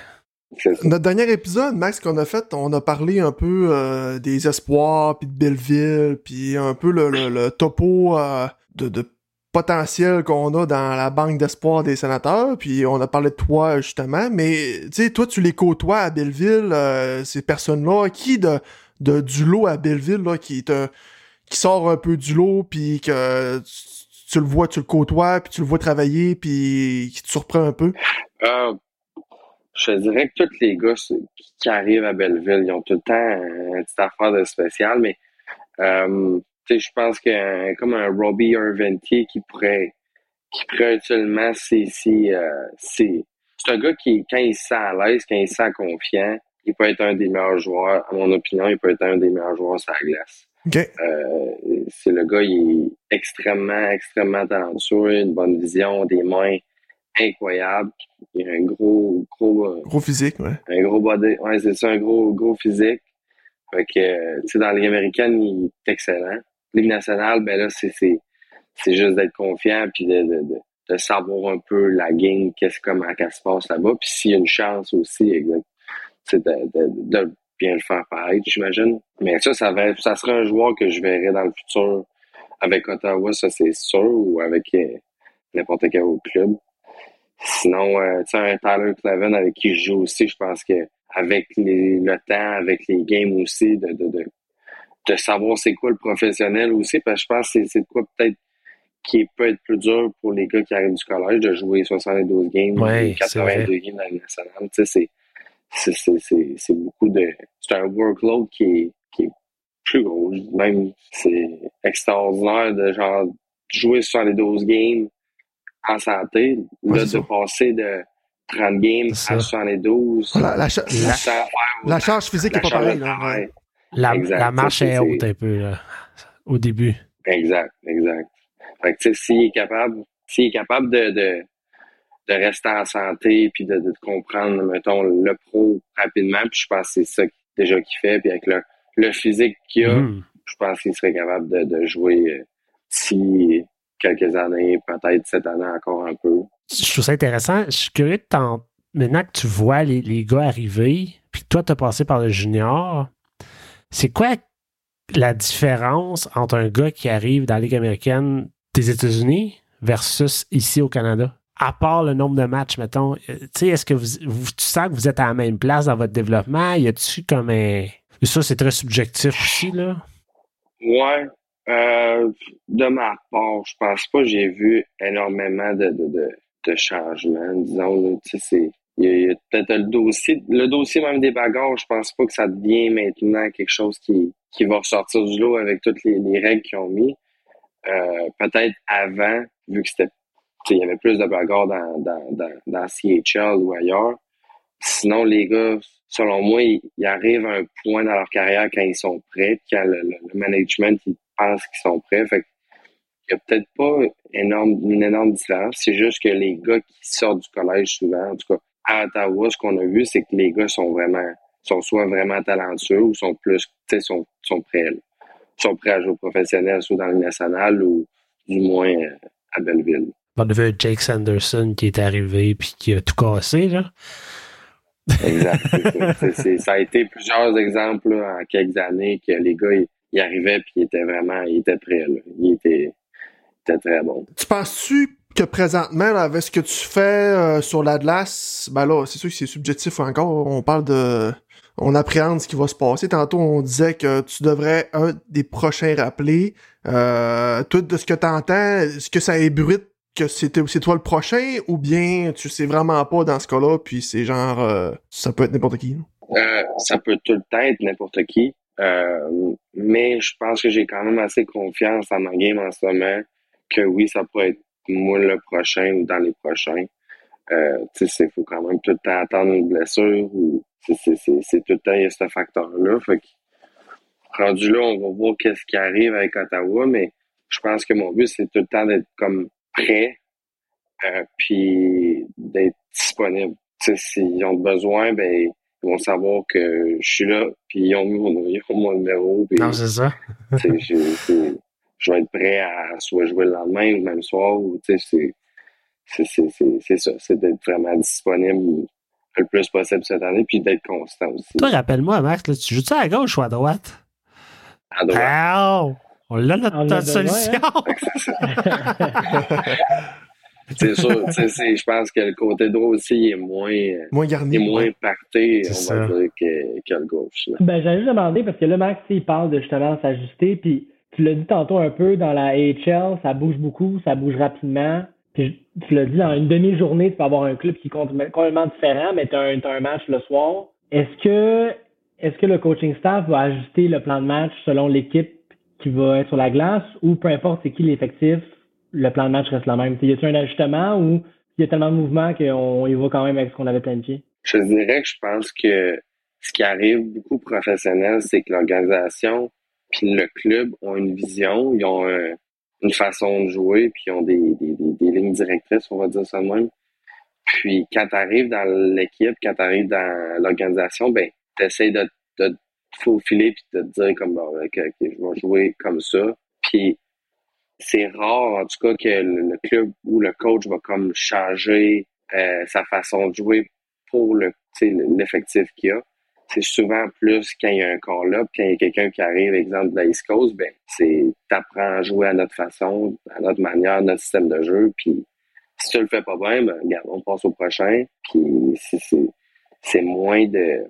Notre dernier épisode, Max, qu'on a fait, on a parlé un peu euh, des espoirs, puis de Belleville, puis un peu le, le- le topo euh, de, de potentiel qu'on a dans la banque d'espoir des sénateurs, puis on a parlé de toi, justement, mais, tu sais, toi, tu les côtoies à Belleville, euh, ces personnes-là, qui de, du lot à Belleville, là, qui un- qui sort un peu du lot, puis que tu, le vois, tu le côtoies, puis tu le vois travailler, puis qui te surprend un peu? Euh, je te dirais que tous les gars qui, arrivent à Belleville, ils ont tout le temps une petite affaire de spécial, mais euh, je pense que comme un Robbie Irventier qui pourrait qui pourrait c'est c'est euh, c'est c'est un gars qui, quand il se sent à l'aise, quand il se sent confiant, il peut être un des meilleurs joueurs, à mon opinion, il peut être un des meilleurs joueurs sur la glace. OK. Euh, c'est le gars, il est extrêmement, extrêmement talentueux, une bonne vision, des mains incroyables. Il a un gros, gros, euh, Gros physique, ouais. un gros body. Ouais, c'est ça, un gros, gros physique. Fait que, tu sais, dans la Ligue américaine, il est excellent. Ligue nationale, ben là, c'est, juste d'être confiant puis de, de, de, savoir un peu la game, qu'est-ce, comment qu'elle se passe là-bas. Puis s'il y a une chance aussi, c'est de, bien le faire paraître, j'imagine. Mais ça, ça, va, ça serait un joueur que je verrais dans le futur avec Ottawa, ça c'est sûr, ou avec euh, n'importe quel autre club. Sinon, euh, tu sais, un Tyler Cleven avec qui je joue aussi, je pense que avec les, le temps, avec les games aussi, de, de savoir c'est quoi le professionnel aussi, parce que je pense que c'est, de quoi peut-être qui peut être plus dur pour les gars qui arrivent du collège de jouer 72 games, Ouais, c'est 82 vrai. games dans la nationale. Tu sais, c'est, c'est, c'est, c'est, c'est beaucoup de. C'est un workload qui est, qui est plus gros. Même, c'est extraordinaire de genre jouer 72 games en santé. Ouais, là, de ça. passer de 30 games à ça. 72. La, la, cha- sans la- faire la charge physique la est pas pareille. La, la marche est haute un peu, là, au début. Exact, exact. Fait que, tu sais, s'il est capable, s'il est capable de, de, de rester en santé puis de, de comprendre, mettons, le pro rapidement, puis je pense que c'est ça déjà qu'il fait, puis avec le, le physique qu'il a, Mhm. je pense qu'il serait capable de, de jouer euh, si quelques années, peut-être cette année encore un peu. Je trouve ça intéressant. Je suis curieux de t'en. Maintenant que tu vois les, les gars arriver, puis que toi, tu as passé par le junior, c'est quoi la différence entre un gars qui arrive dans la Ligue américaine des États-Unis versus ici au Canada? À part le nombre de matchs, mettons, euh, tu sais, est-ce que vous, tu sens que vous êtes à la même place dans votre développement? Y a-tu comme un. Ça, c'est très subjectif aussi, là. Ouais. Euh, de ma part, je pense pas j'ai vu énormément de, de, changements, disons. Tu sais, il y a, peut-être le dossier, le dossier même des bagarres, je pense pas que ça devient maintenant quelque chose qui, qui va ressortir du lot avec toutes les, les règles qu'ils ont mis. Euh, peut-être avant, vu que c'était, il y avait plus de bagarres dans, dans, dans, CHL ou ailleurs. Sinon, les gars, selon moi, ils, arrivent à un point dans leur carrière quand ils sont prêts, quand le, le, management ils pensent qu'ils sont prêts. Fait il n'y a peut-être pas énorme, une énorme différence. C'est juste que les gars qui sortent du collège souvent, en tout cas, à Ottawa, ce qu'on a vu, c'est que les gars sont vraiment, sont soit vraiment talentueux ou sont plus, tu sais, sont, sont prêts, sont prêts à jouer professionnel, soit dans le national ou du moins euh, à Belleville. On a vu Jake Sanderson qui est arrivé puis qui a tout cassé, là. Exact. ça a été plusieurs exemples en quelques années que les gars, ils, arrivaient puis ils étaient vraiment, ils étaient prêts, là. Ils étaient, étaient très bons. Tu penses-tu que présentement, là, avec ce que tu fais euh, sur l'Atlas, ben là, c'est sûr que c'est subjectif encore. On parle de. On appréhende ce qui va se passer. Tantôt, on disait que tu devrais un des prochains rappelés. Euh, tout de ce que tu entends, est-ce que ça ébruite que c'est toi le prochain ou bien tu sais vraiment pas dans ce cas-là, puis c'est genre euh, ça peut être n'importe qui? Euh, ça peut tout le temps être n'importe qui. mais je pense que j'ai quand même assez confiance en ma game en ce moment que oui, ça pourrait être moi le prochain ou dans les prochains. Euh, tu sais, il faut quand même tout le temps attendre une blessure ou c'est tout le temps, il y a ce facteur-là. Fait que, rendu là, on va voir qu'est-ce qui arrive avec Ottawa, mais je pense que mon but, c'est tout le temps d'être comme prêt, euh, puis d'être disponible. S'ils ont besoin, ben ils vont savoir que je suis là, puis ils ont mis mon, ils ont mon numéro. non, c'est ça je vais être prêt à soit jouer le lendemain ou le même soir. Ou, c'est, c'est, ça, c'est d'être vraiment disponible le plus possible cette année, puis d'être constant aussi. Toi, rappelle-moi, Max, tu joues-tu à gauche ou à droite? À droite. On l'a notre, solution! c'est sûr, je pense que le côté droit aussi est moins, moins garni, est moins parté, on va dire, que, que, le gauche. Ben, j'allais juste demander, parce que là, Max, il parle de justement s'ajuster, puis tu l'as dit tantôt un peu, dans la AHL, ça bouge beaucoup, ça bouge rapidement. Puis tu l'as dit, dans une demi-journée, tu peux avoir un club qui est complètement différent, mais tu as, un match le soir. Est-ce que, est-ce que le coaching staff va ajuster le plan de match selon l'équipe qui va être sur la glace ou peu importe c'est qui l'effectif, le plan de match reste le même? Y a-t-il un ajustement ou il y a tellement de mouvements qu'on y va quand même avec ce qu'on avait planifié? Je dirais que je pense que ce qui arrive beaucoup professionnel, c'est que l'organisation le club ont une vision, ils ont une façon de jouer, puis ils ont des, des, des, lignes directrices, on va dire ça même. Puis quand tu arrives dans l'équipe, quand tu arrives dans l'organisation, ben tu essaies de, de te faufiler puis de te dire comme bon, je vais jouer comme ça. Puis c'est rare en tout cas que le, club ou le coach va comme changer euh, sa façon de jouer pour le l'effectif qu'il a c'est souvent plus quand il y a un call-up, quand il y a quelqu'un qui arrive, exemple de la East Coast, ben, c'est t'apprends à jouer à notre façon, à notre manière, notre système de jeu, puis si tu le fais pas bien, ben, on passe au prochain, puis c'est moins de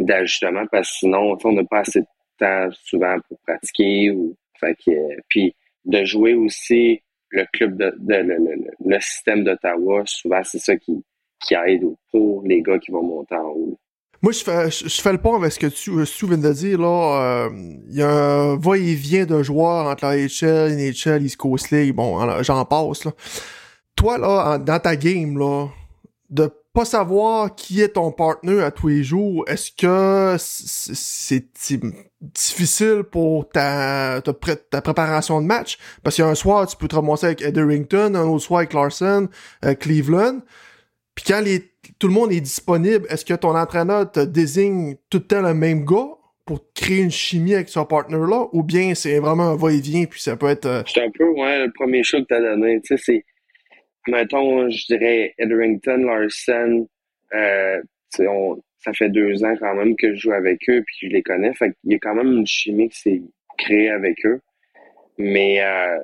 d'ajustement parce que sinon, on n'a pas assez de temps souvent pour pratiquer ou puis de jouer aussi le club de, le, le, système d'Ottawa, souvent c'est ça qui, qui aide pour les gars qui vont monter en haut. Moi, je fais, je fais le pont avec ce que tu, tu viens de dire. là. Il euh, y a un va-et-vient d'un joueur entre la HL, NHL, East Coast League. Bon, j'en passe. Là. Toi, là, dans ta game, là, de pas savoir qui est ton partenaire à tous les jours, est-ce que c'est difficile pour ta, ta, préparation de match? Parce qu'il y a un soir, tu peux te ramasser avec Etherington, un autre soir avec Larson, euh, Cleveland. Puis quand les tout le monde est disponible, est-ce que ton entraîneur te désigne tout le temps le même gars pour créer une chimie avec son partner-là, ou bien c'est vraiment un va-et-vient, puis ça peut être... Euh, c'est un peu, ouais, le premier show que t'as donné, tu sais, c'est, mettons, je dirais Edrington, Larson, euh, on, ça fait deux ans quand même que je joue avec eux, puis je les connais, fait qu'il y a quand même une chimie qui s'est créée avec eux, mais euh,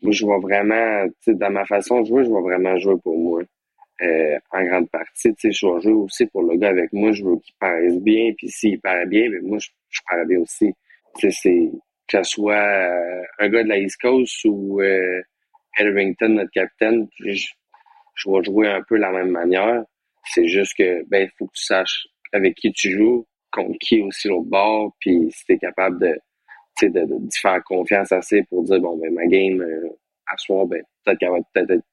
moi, je vois vraiment, dans ma façon de jouer, je vois vraiment jouer pour moi. Euh, en grande partie. Tu sais, je vais jouer aussi pour le gars avec moi, je veux qu'il paraisse bien, puis s'il paraît bien, ben moi, je, je parais bien aussi. Tu sais, c'est que ce soit euh, un gars de la East Coast ou euh, notre capitaine, je, je vais jouer un peu de la même manière. C'est juste que ben il faut que tu saches avec qui tu joues, contre qui aussi l'autre bord, puis si tu es capable de, de, de, de faire confiance assez pour dire bon ben ma game euh, à soir, ben peut-être qu'elle va peut-être être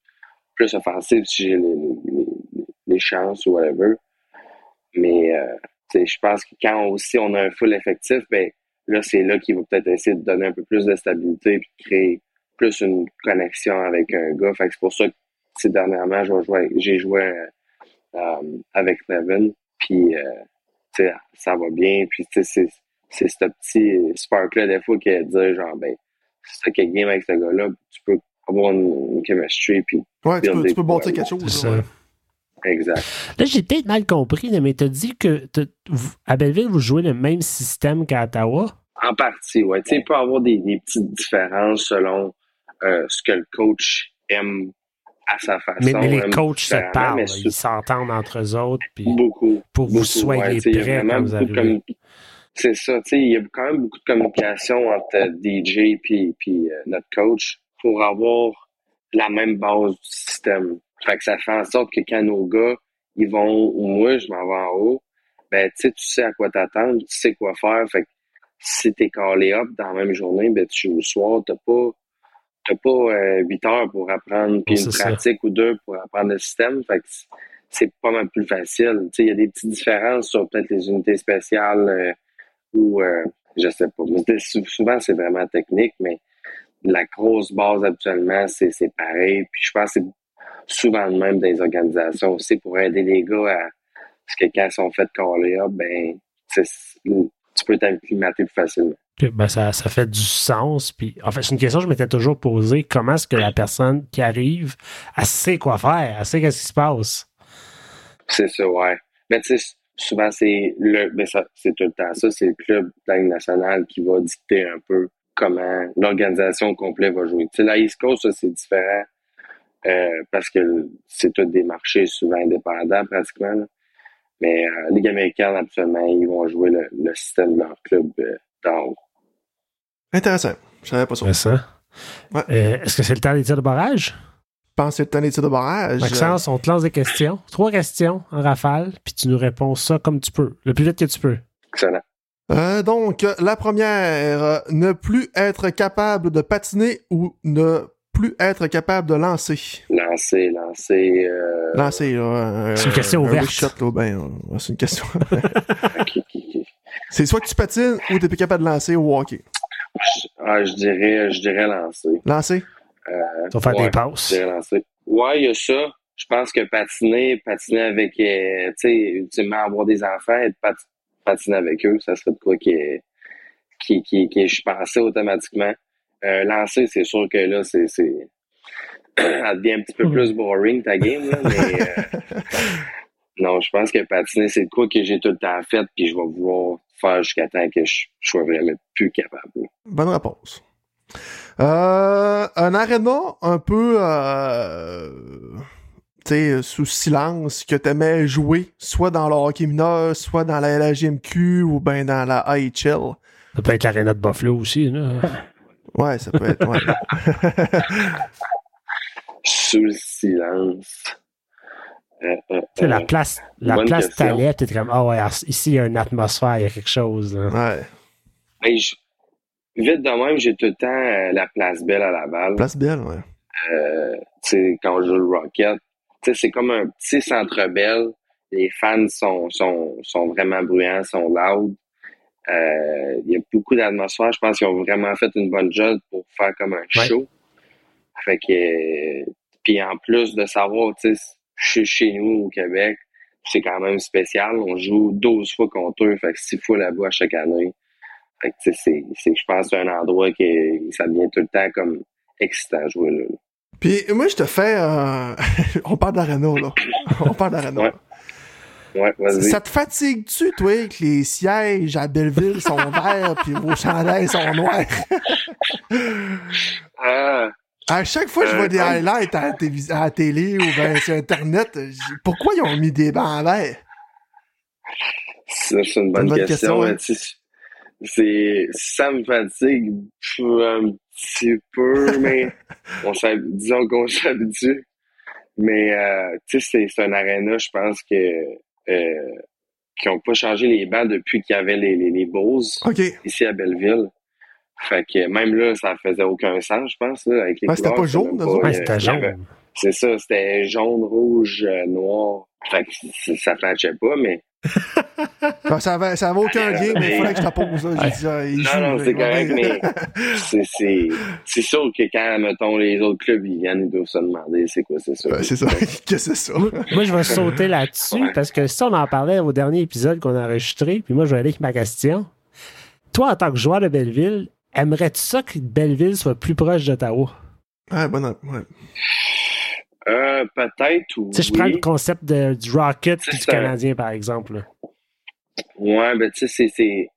plus offensive si j'ai les, les, les, chances ou whatever. Mais euh, je pense que quand aussi on a un full effectif, ben là, c'est là qu'il va peut-être essayer de donner un peu plus de stabilité et de créer plus une connexion avec un gars. Fait c'est pour ça que dernièrement, j'ai joué euh, avec Nevin. Puis euh, ça va bien. Puis c'est c'est ce petit spark-là des fois qui est de dire genre ben si t'as quelqu'un game avec ce gars-là, tu peux avoir une, chemistry puis Ouais, tu peux, tu peux bâtir quelque chose. Exact. Là, j'ai peut-être mal compris, mais tu as dit que à Belleville, vous jouez le même système qu'à Ottawa? En partie, oui. Il peut y avoir des, des, petites différences selon euh, ce que le coach aime à sa façon. Mais, mais les coachs se parlent, ils s'entendent entre eux autres. Puis beaucoup. Pour que vous soyez ouais, prêts quand vous arrivez. C'est ça, tu sais, il y a quand même beaucoup de communication entre DJ et puis, puis euh, notre coach pour avoir la même base du système. Fait que ça fait en sorte que quand nos gars, ils vont, ou moi, je m'en vais en haut, ben, tu sais, tu sais à quoi t'attendre, tu sais quoi faire. Fait que si t'es calé up dans la même journée, ben, tu joues le soir, t'as pas, t'as pas euh, 8 heures pour apprendre, puis une pratique ou deux pour apprendre le système. Fait que c'est pas mal plus facile. Tu sais, il y a des petites différences sur peut-être les unités spéciales euh, ou, euh, je sais pas. Mais souvent, c'est vraiment technique, mais la grosse base actuellement, c'est pareil. Puis je pense que c'est souvent le même des organisations aussi pour aider les gars à ce que quand ils sont faits caller up, ben tu peux t'acclimater plus facilement. Ben ça, ça fait du sens. Puis, en fait, c'est une question que je m'étais toujours posée. Comment est-ce que la personne qui arrive, elle sait quoi faire, elle sait qu'est-ce qui se passe? C'est ça, ouais. Mais tu sais, souvent, c'est le, ben ça, c'est tout le temps ça, c'est le club national qui va dicter un peu comment l'organisation complète va jouer. Tu sais, la East Coast, ça, c'est différent. Euh, parce que c'est tous des marchés souvent indépendants pratiquement. Là. Mais euh, Ligue américaine, absolument, ils vont jouer le, le système de leur club euh, d'en haut. Intéressant. Je savais pas ça. ça. Ouais. Euh, Est-ce que c'est le temps des tirs de barrage? Je pense que c'est le temps des tirs de barrage. Maxence, on te lance des questions. Trois questions en rafale, puis tu nous réponds ça comme tu peux, le plus vite que tu peux. Excellent. Euh, donc, la première, ne plus être capable de patiner ou ne plus être capable de lancer? Lancer, lancer. Euh... Lancer, là. c'est une question ouverte. Ben, c'est une question. okay, okay. C'est soit que tu patines ou t'es plus capable de lancer au hockey. Ah, je dirais, je dirais lancer. Lancer? Euh, tu vas faire ouais, des passes. Je dirais lancer. Ouais, il y a ça. Je pense que patiner, patiner avec, euh, tu sais, ultimement avoir des enfants et pat patiner avec eux, ça serait de quoi qui est, qui, qui, qui, je pensais automatiquement. Euh, lancer, c'est sûr que là, c'est, c'est, ça devient un petit peu plus boring ta game, là, mais euh, non, je pense que patiner, c'est de quoi que j'ai tout le temps fait, puis je vais vouloir faire jusqu'à temps que je, je sois vraiment plus capable. Bonne réponse. Euh, un aréna un peu euh, sous silence que t'aimais jouer, soit dans le hockey mineur, soit dans la LHMQ ou bien dans la AHL. Ça peut être l'aréna de Buffalo aussi, là. Ouais, ça peut être. Ouais. Sous le silence. Euh, euh, euh, la place, la place Talette est comme, ah oh ouais, ici il y a une atmosphère, il y a quelque chose. Là. Ouais. Je, vite de même, j'ai tout le temps euh, la place Belle à Laval. Place Belle, ouais. Euh, tu sais, quand je joue le Rocket, c'est comme un petit centre belle. Les fans sont, sont, sont vraiment bruyants, sont loud. Euh, il y a beaucoup d'atmosphère. Je pense qu'ils ont vraiment fait une bonne job pour faire comme un show. Ouais. Fait que, puis en plus de savoir, tu sais, je suis chez nous au Québec, c'est quand même spécial. On joue 12 fois contre eux, fait que 6 fois là-bas chaque année. Fait que, tu sais, c'est, je pense, un endroit qui ça devient tout le temps comme excitant à jouer là. Puis moi, je te fais, euh... on parle d'Arena, là. on parle d'Arena. Ouais. Ouais, vas-y. Ça te fatigue-tu, toi, que les sièges à Belleville sont verts puis vos chandails sont noirs? ah, À chaque fois que je vois Euh, des comme- highlights à la, télévis- à la télé ou ben sur Internet, pourquoi ils ont mis des bancs? Ça, c'est une bonne, bonne question. question, hein? ça me fatigue un petit peu, mais on disons qu'on s'habitue. Mais, euh, tu sais, c'est, c'est un aréna, je pense que, euh, qui ont pas changé les bancs depuis qu'il y avait les, les, les OK. ici à Belleville. Fait que même là, ça faisait aucun sens, je pense, là, avec les Ouais, c'était pas jaune? Ouais, euh, c'était jaune. C'est ça, c'était jaune, rouge, euh, noir. Fait que ça matchait pas, mais ça, avait, ça aucun lien, mais il fallait que je te pose. là. Dit, ah, il joue, Non, non, là, c'est correct, mais c'est, sûr que quand, mettons, les autres clubs, ils viennent, ils doivent se demander c'est quoi, c'est ça. Ouais, c'est ça. Que c'est ça? Moi, moi, je vais sauter là-dessus Ouais. parce que ça, on en parlait au dernier épisode qu'on a enregistré. Puis moi, je vais aller avec ma question. Toi, en tant que joueur de Belleville, aimerais-tu ça que Belleville soit plus proche d'Ottawa? Ouais, bon, ouais. Euh, peut-être, oui. Tu sais, je prends le concept de- du Rocket et du. Canadien, par exemple. Ouais, ben, tu sais, c'est, c'est,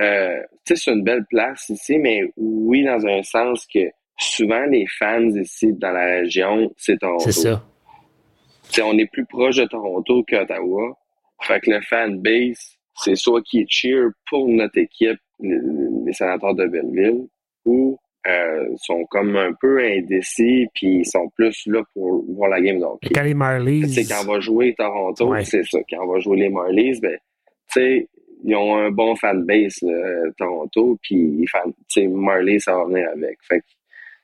euh, tu sais, c'est une belle place ici, mais oui, dans un sens que souvent, les fans ici, dans la région, c'est Toronto. C'est ça. Tu sais, on est plus proche de Toronto qu'Ottawa. Fait que le fan base, c'est soit qui cheer pour notre équipe, les, les sénateurs de Belleville, ou euh, sont comme un peu indécis, puis ils sont plus là pour voir la game. Quand les Marlies. Sais, quand on va jouer Toronto, Ouais. c'est ça. Quand on va jouer les Marlies, ben, tu sais, ils ont un bon fanbase, là, Toronto, puis Marlies, ça va venir avec. Fait que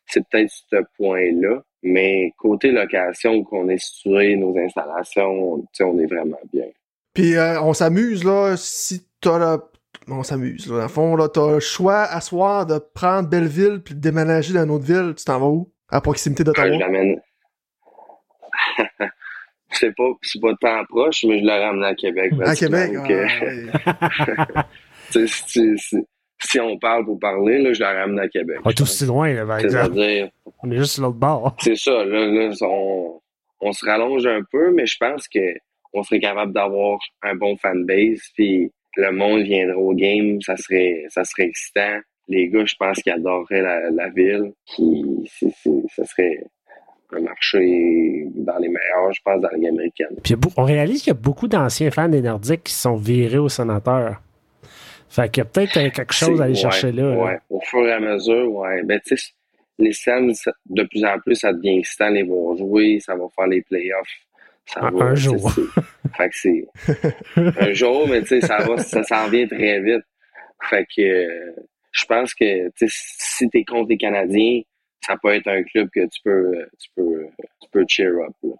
c'est peut-être ce point-là. Mais côté location, où qu'on est situé, nos installations, tu sais, on est vraiment bien. Puis euh, on s'amuse, là, si t'as le... On s'amuse. Dans le fond, là, t'as le choix à soir de prendre Belleville puis de déménager dans une autre ville. Tu t'en vas où? À proximité je d'Ottawa? l'amène. c'est pas, c'est pas tant proche, mais je le ramène à Québec. À Québec? ah, ouais. si, si- si on parle pour parler, là, je la ramène à Québec. On est aussi loin, là, par exemple. C'est-à-dire, On est juste sur l'autre bord. c'est ça, là, là, on, on se rallonge un peu, mais je pense que on serait capable d'avoir un bon fanbase, puis le monde viendra au game, ça serait, ça serait excitant. Les gars, je pense qu'ils adoreraient la, la ville, c'est- ça serait un marché dans les meilleurs, je pense, dans la Ligue américaine. Puis on réalise qu'il y a beaucoup d'anciens fans des Nordiques qui sont virés au sénateur. Fait qu'il y a peut-être quelque chose à aller chercher ouais, là. Ouais, au fur et à mesure, ouais. Ben, tu sais, les scènes, de plus en plus, ça devient excitant les voir jouer, ça va faire les playoffs. Ça Un- va, un tu jour. Fait que c'est un jour, mais tu sais, ça va, ça s'en vient très vite. Fait que euh, je pense que tu si t'es contre les Canadiens, ça peut être un club que tu peux, tu peux, tu peux cheer up. là.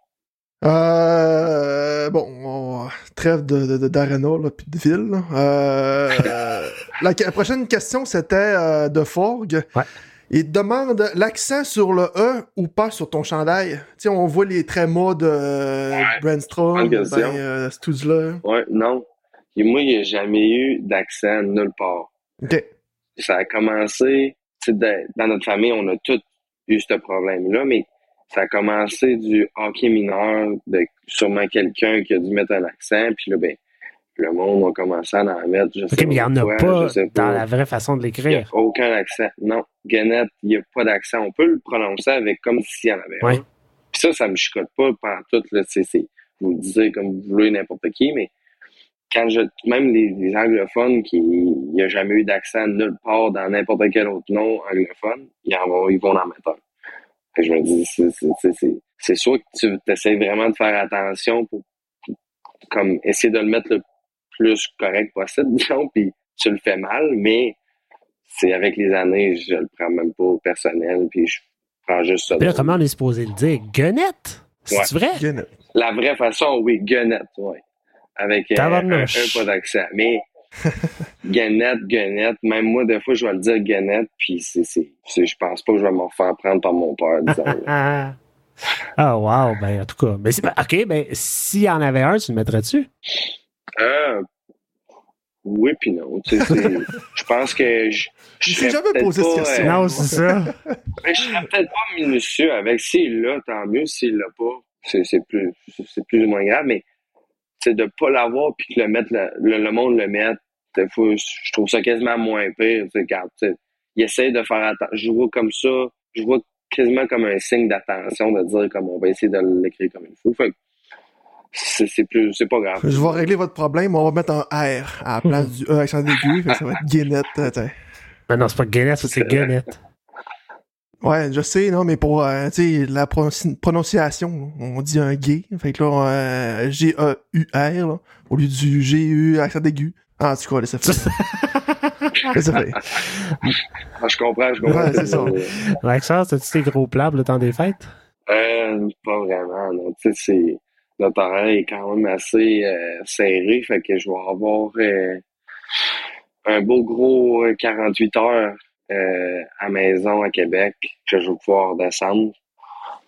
Euh, bon, on- trêve de, de, de- d'arena, là, puis de ville. là. Euh, la, la prochaine question, c'était euh, de Forg. Ouais. Il te demande l'accent sur le E ou pas sur ton chandail. Tu sais, on voit les trémas de euh, Ouais. Brandstrom, ben, euh. Ouais, non. Et moi, il n'y a jamais eu d'accent nulle part. OK. ça a commencé, tu sais, de- dans notre famille, on a tous eu ce problème-là, mais ça a commencé du hockey mineur, de sûrement quelqu'un qui a dû mettre un accent, puis là, ben, le monde a commencé à en mettre, je sais mais il n'y en a quoi, pas dans la vraie façon de Il n'y a l'écrire. aucun accent. Non, Gannett, il n'y a pas d'accent. On peut le prononcer avec comme s'il y en avait Ouais. un. Puis ça, ça me chicote pas par tout, là, c'est- vous le disiez comme vous voulez n'importe qui, mais quand je, même les, les anglophones qui, il n'y a jamais eu d'accent nulle part dans n'importe quel autre nom anglophone, ils, en vont, ils vont en mettre un. Que je me dis, c'est, soit que tu essaies vraiment de faire attention pour, comme, essayer de le mettre le plus correct possible, disons, puis tu le fais mal, mais c'est avec les années, je le prends même pas au personnel, puis je prends juste ça. Puis là, drôle. comment on est supposé le dire? Gunnette? C'est vrai? La vraie façon, oui, Gunnette, oui. Avec euh, un, un, pas d'accent. Mais Gunnette, Gunnette, même moi, des fois, je vais le dire Gunnette, puis c'est, je pense pas que je vais me faire prendre par mon père, disons. Ah, ah wow, ben en tout cas. Mais c'est- ben, OK, ben s'il y en avait un, tu le mettrais-tu? Euh, oui, puis non. tu sais, c'est- Je pense que je. je Il s'est serais jamais peut-être posé cette pas, question. euh, Non, c'est ça. Mais je serais peut-être pas minutieux avec. S'il l'a, tant mieux. S'il l'a pas, c'est c'est plus, c'est plus ou moins grave. Mais c'est de pas l'avoir puis que le mettre, le, le, le monde le mette, des fois, je trouve ça quasiment moins pire. tu sais, Quand, tu sais, il essaie de faire attention. Je vois comme ça. Je vois quasiment comme un signe d'attention de dire comme on va essayer de l'écrire comme il faut. Fait que c'est c'est plus, c'est pas grave. Je vais régler votre problème, on va mettre un R à la place du E accent aigu, ça va être Guinnett. euh, t'sais. Mais non, c'est pas Guinness, c'est C'est Guinnett. Ouais, je sais, non, mais pour euh, tu sais, la prononci- prononciation, on dit un gay. Fait que là, euh, G-E-U-R, là, au lieu du G-U accent aigu. Ah, en tout cas, laissez faire. laissez faire. Ah, je comprends, je comprends. Ouais, c'est ça. Maxence, as-tu tes gros pour le temps des fêtes? Euh, pas vraiment, non. Tu sais, c'est, notre horaire est quand même assez euh, serré, fait que je vais avoir euh, un beau gros euh, 48 heures euh, à maison à Québec que je vais pouvoir descendre.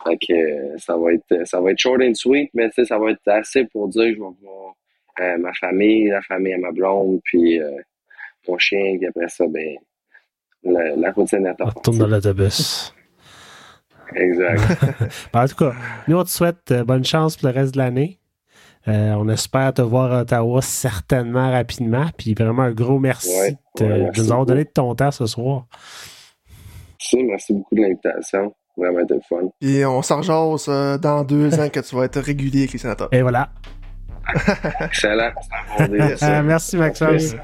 Fait que ça va être ça va être short and sweet, mais ça va être assez pour dire que je vais voir ma famille, la famille à ma blonde, puis mon chien, puis après ça, ben la, la routine On retourne dans l'autobus. Exact. Ben, en tout cas, nous, on te souhaite euh, bonne chance pour le reste de l'année. Euh, on espère te voir à Ottawa certainement rapidement. Puis vraiment un gros merci, Ouais, de, ouais, de merci nous avoir donné de ton temps ce soir. Merci, merci beaucoup de l'invitation. Vraiment été fun. Et on s'en rejase, euh, dans deux ans que tu vas être régulier avec les sénateurs. Et voilà. Excellent. Bon ça. Euh, merci, Maxence.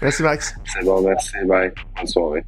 Merci, Max. C'est bon, merci. Bye. Bonne soirée.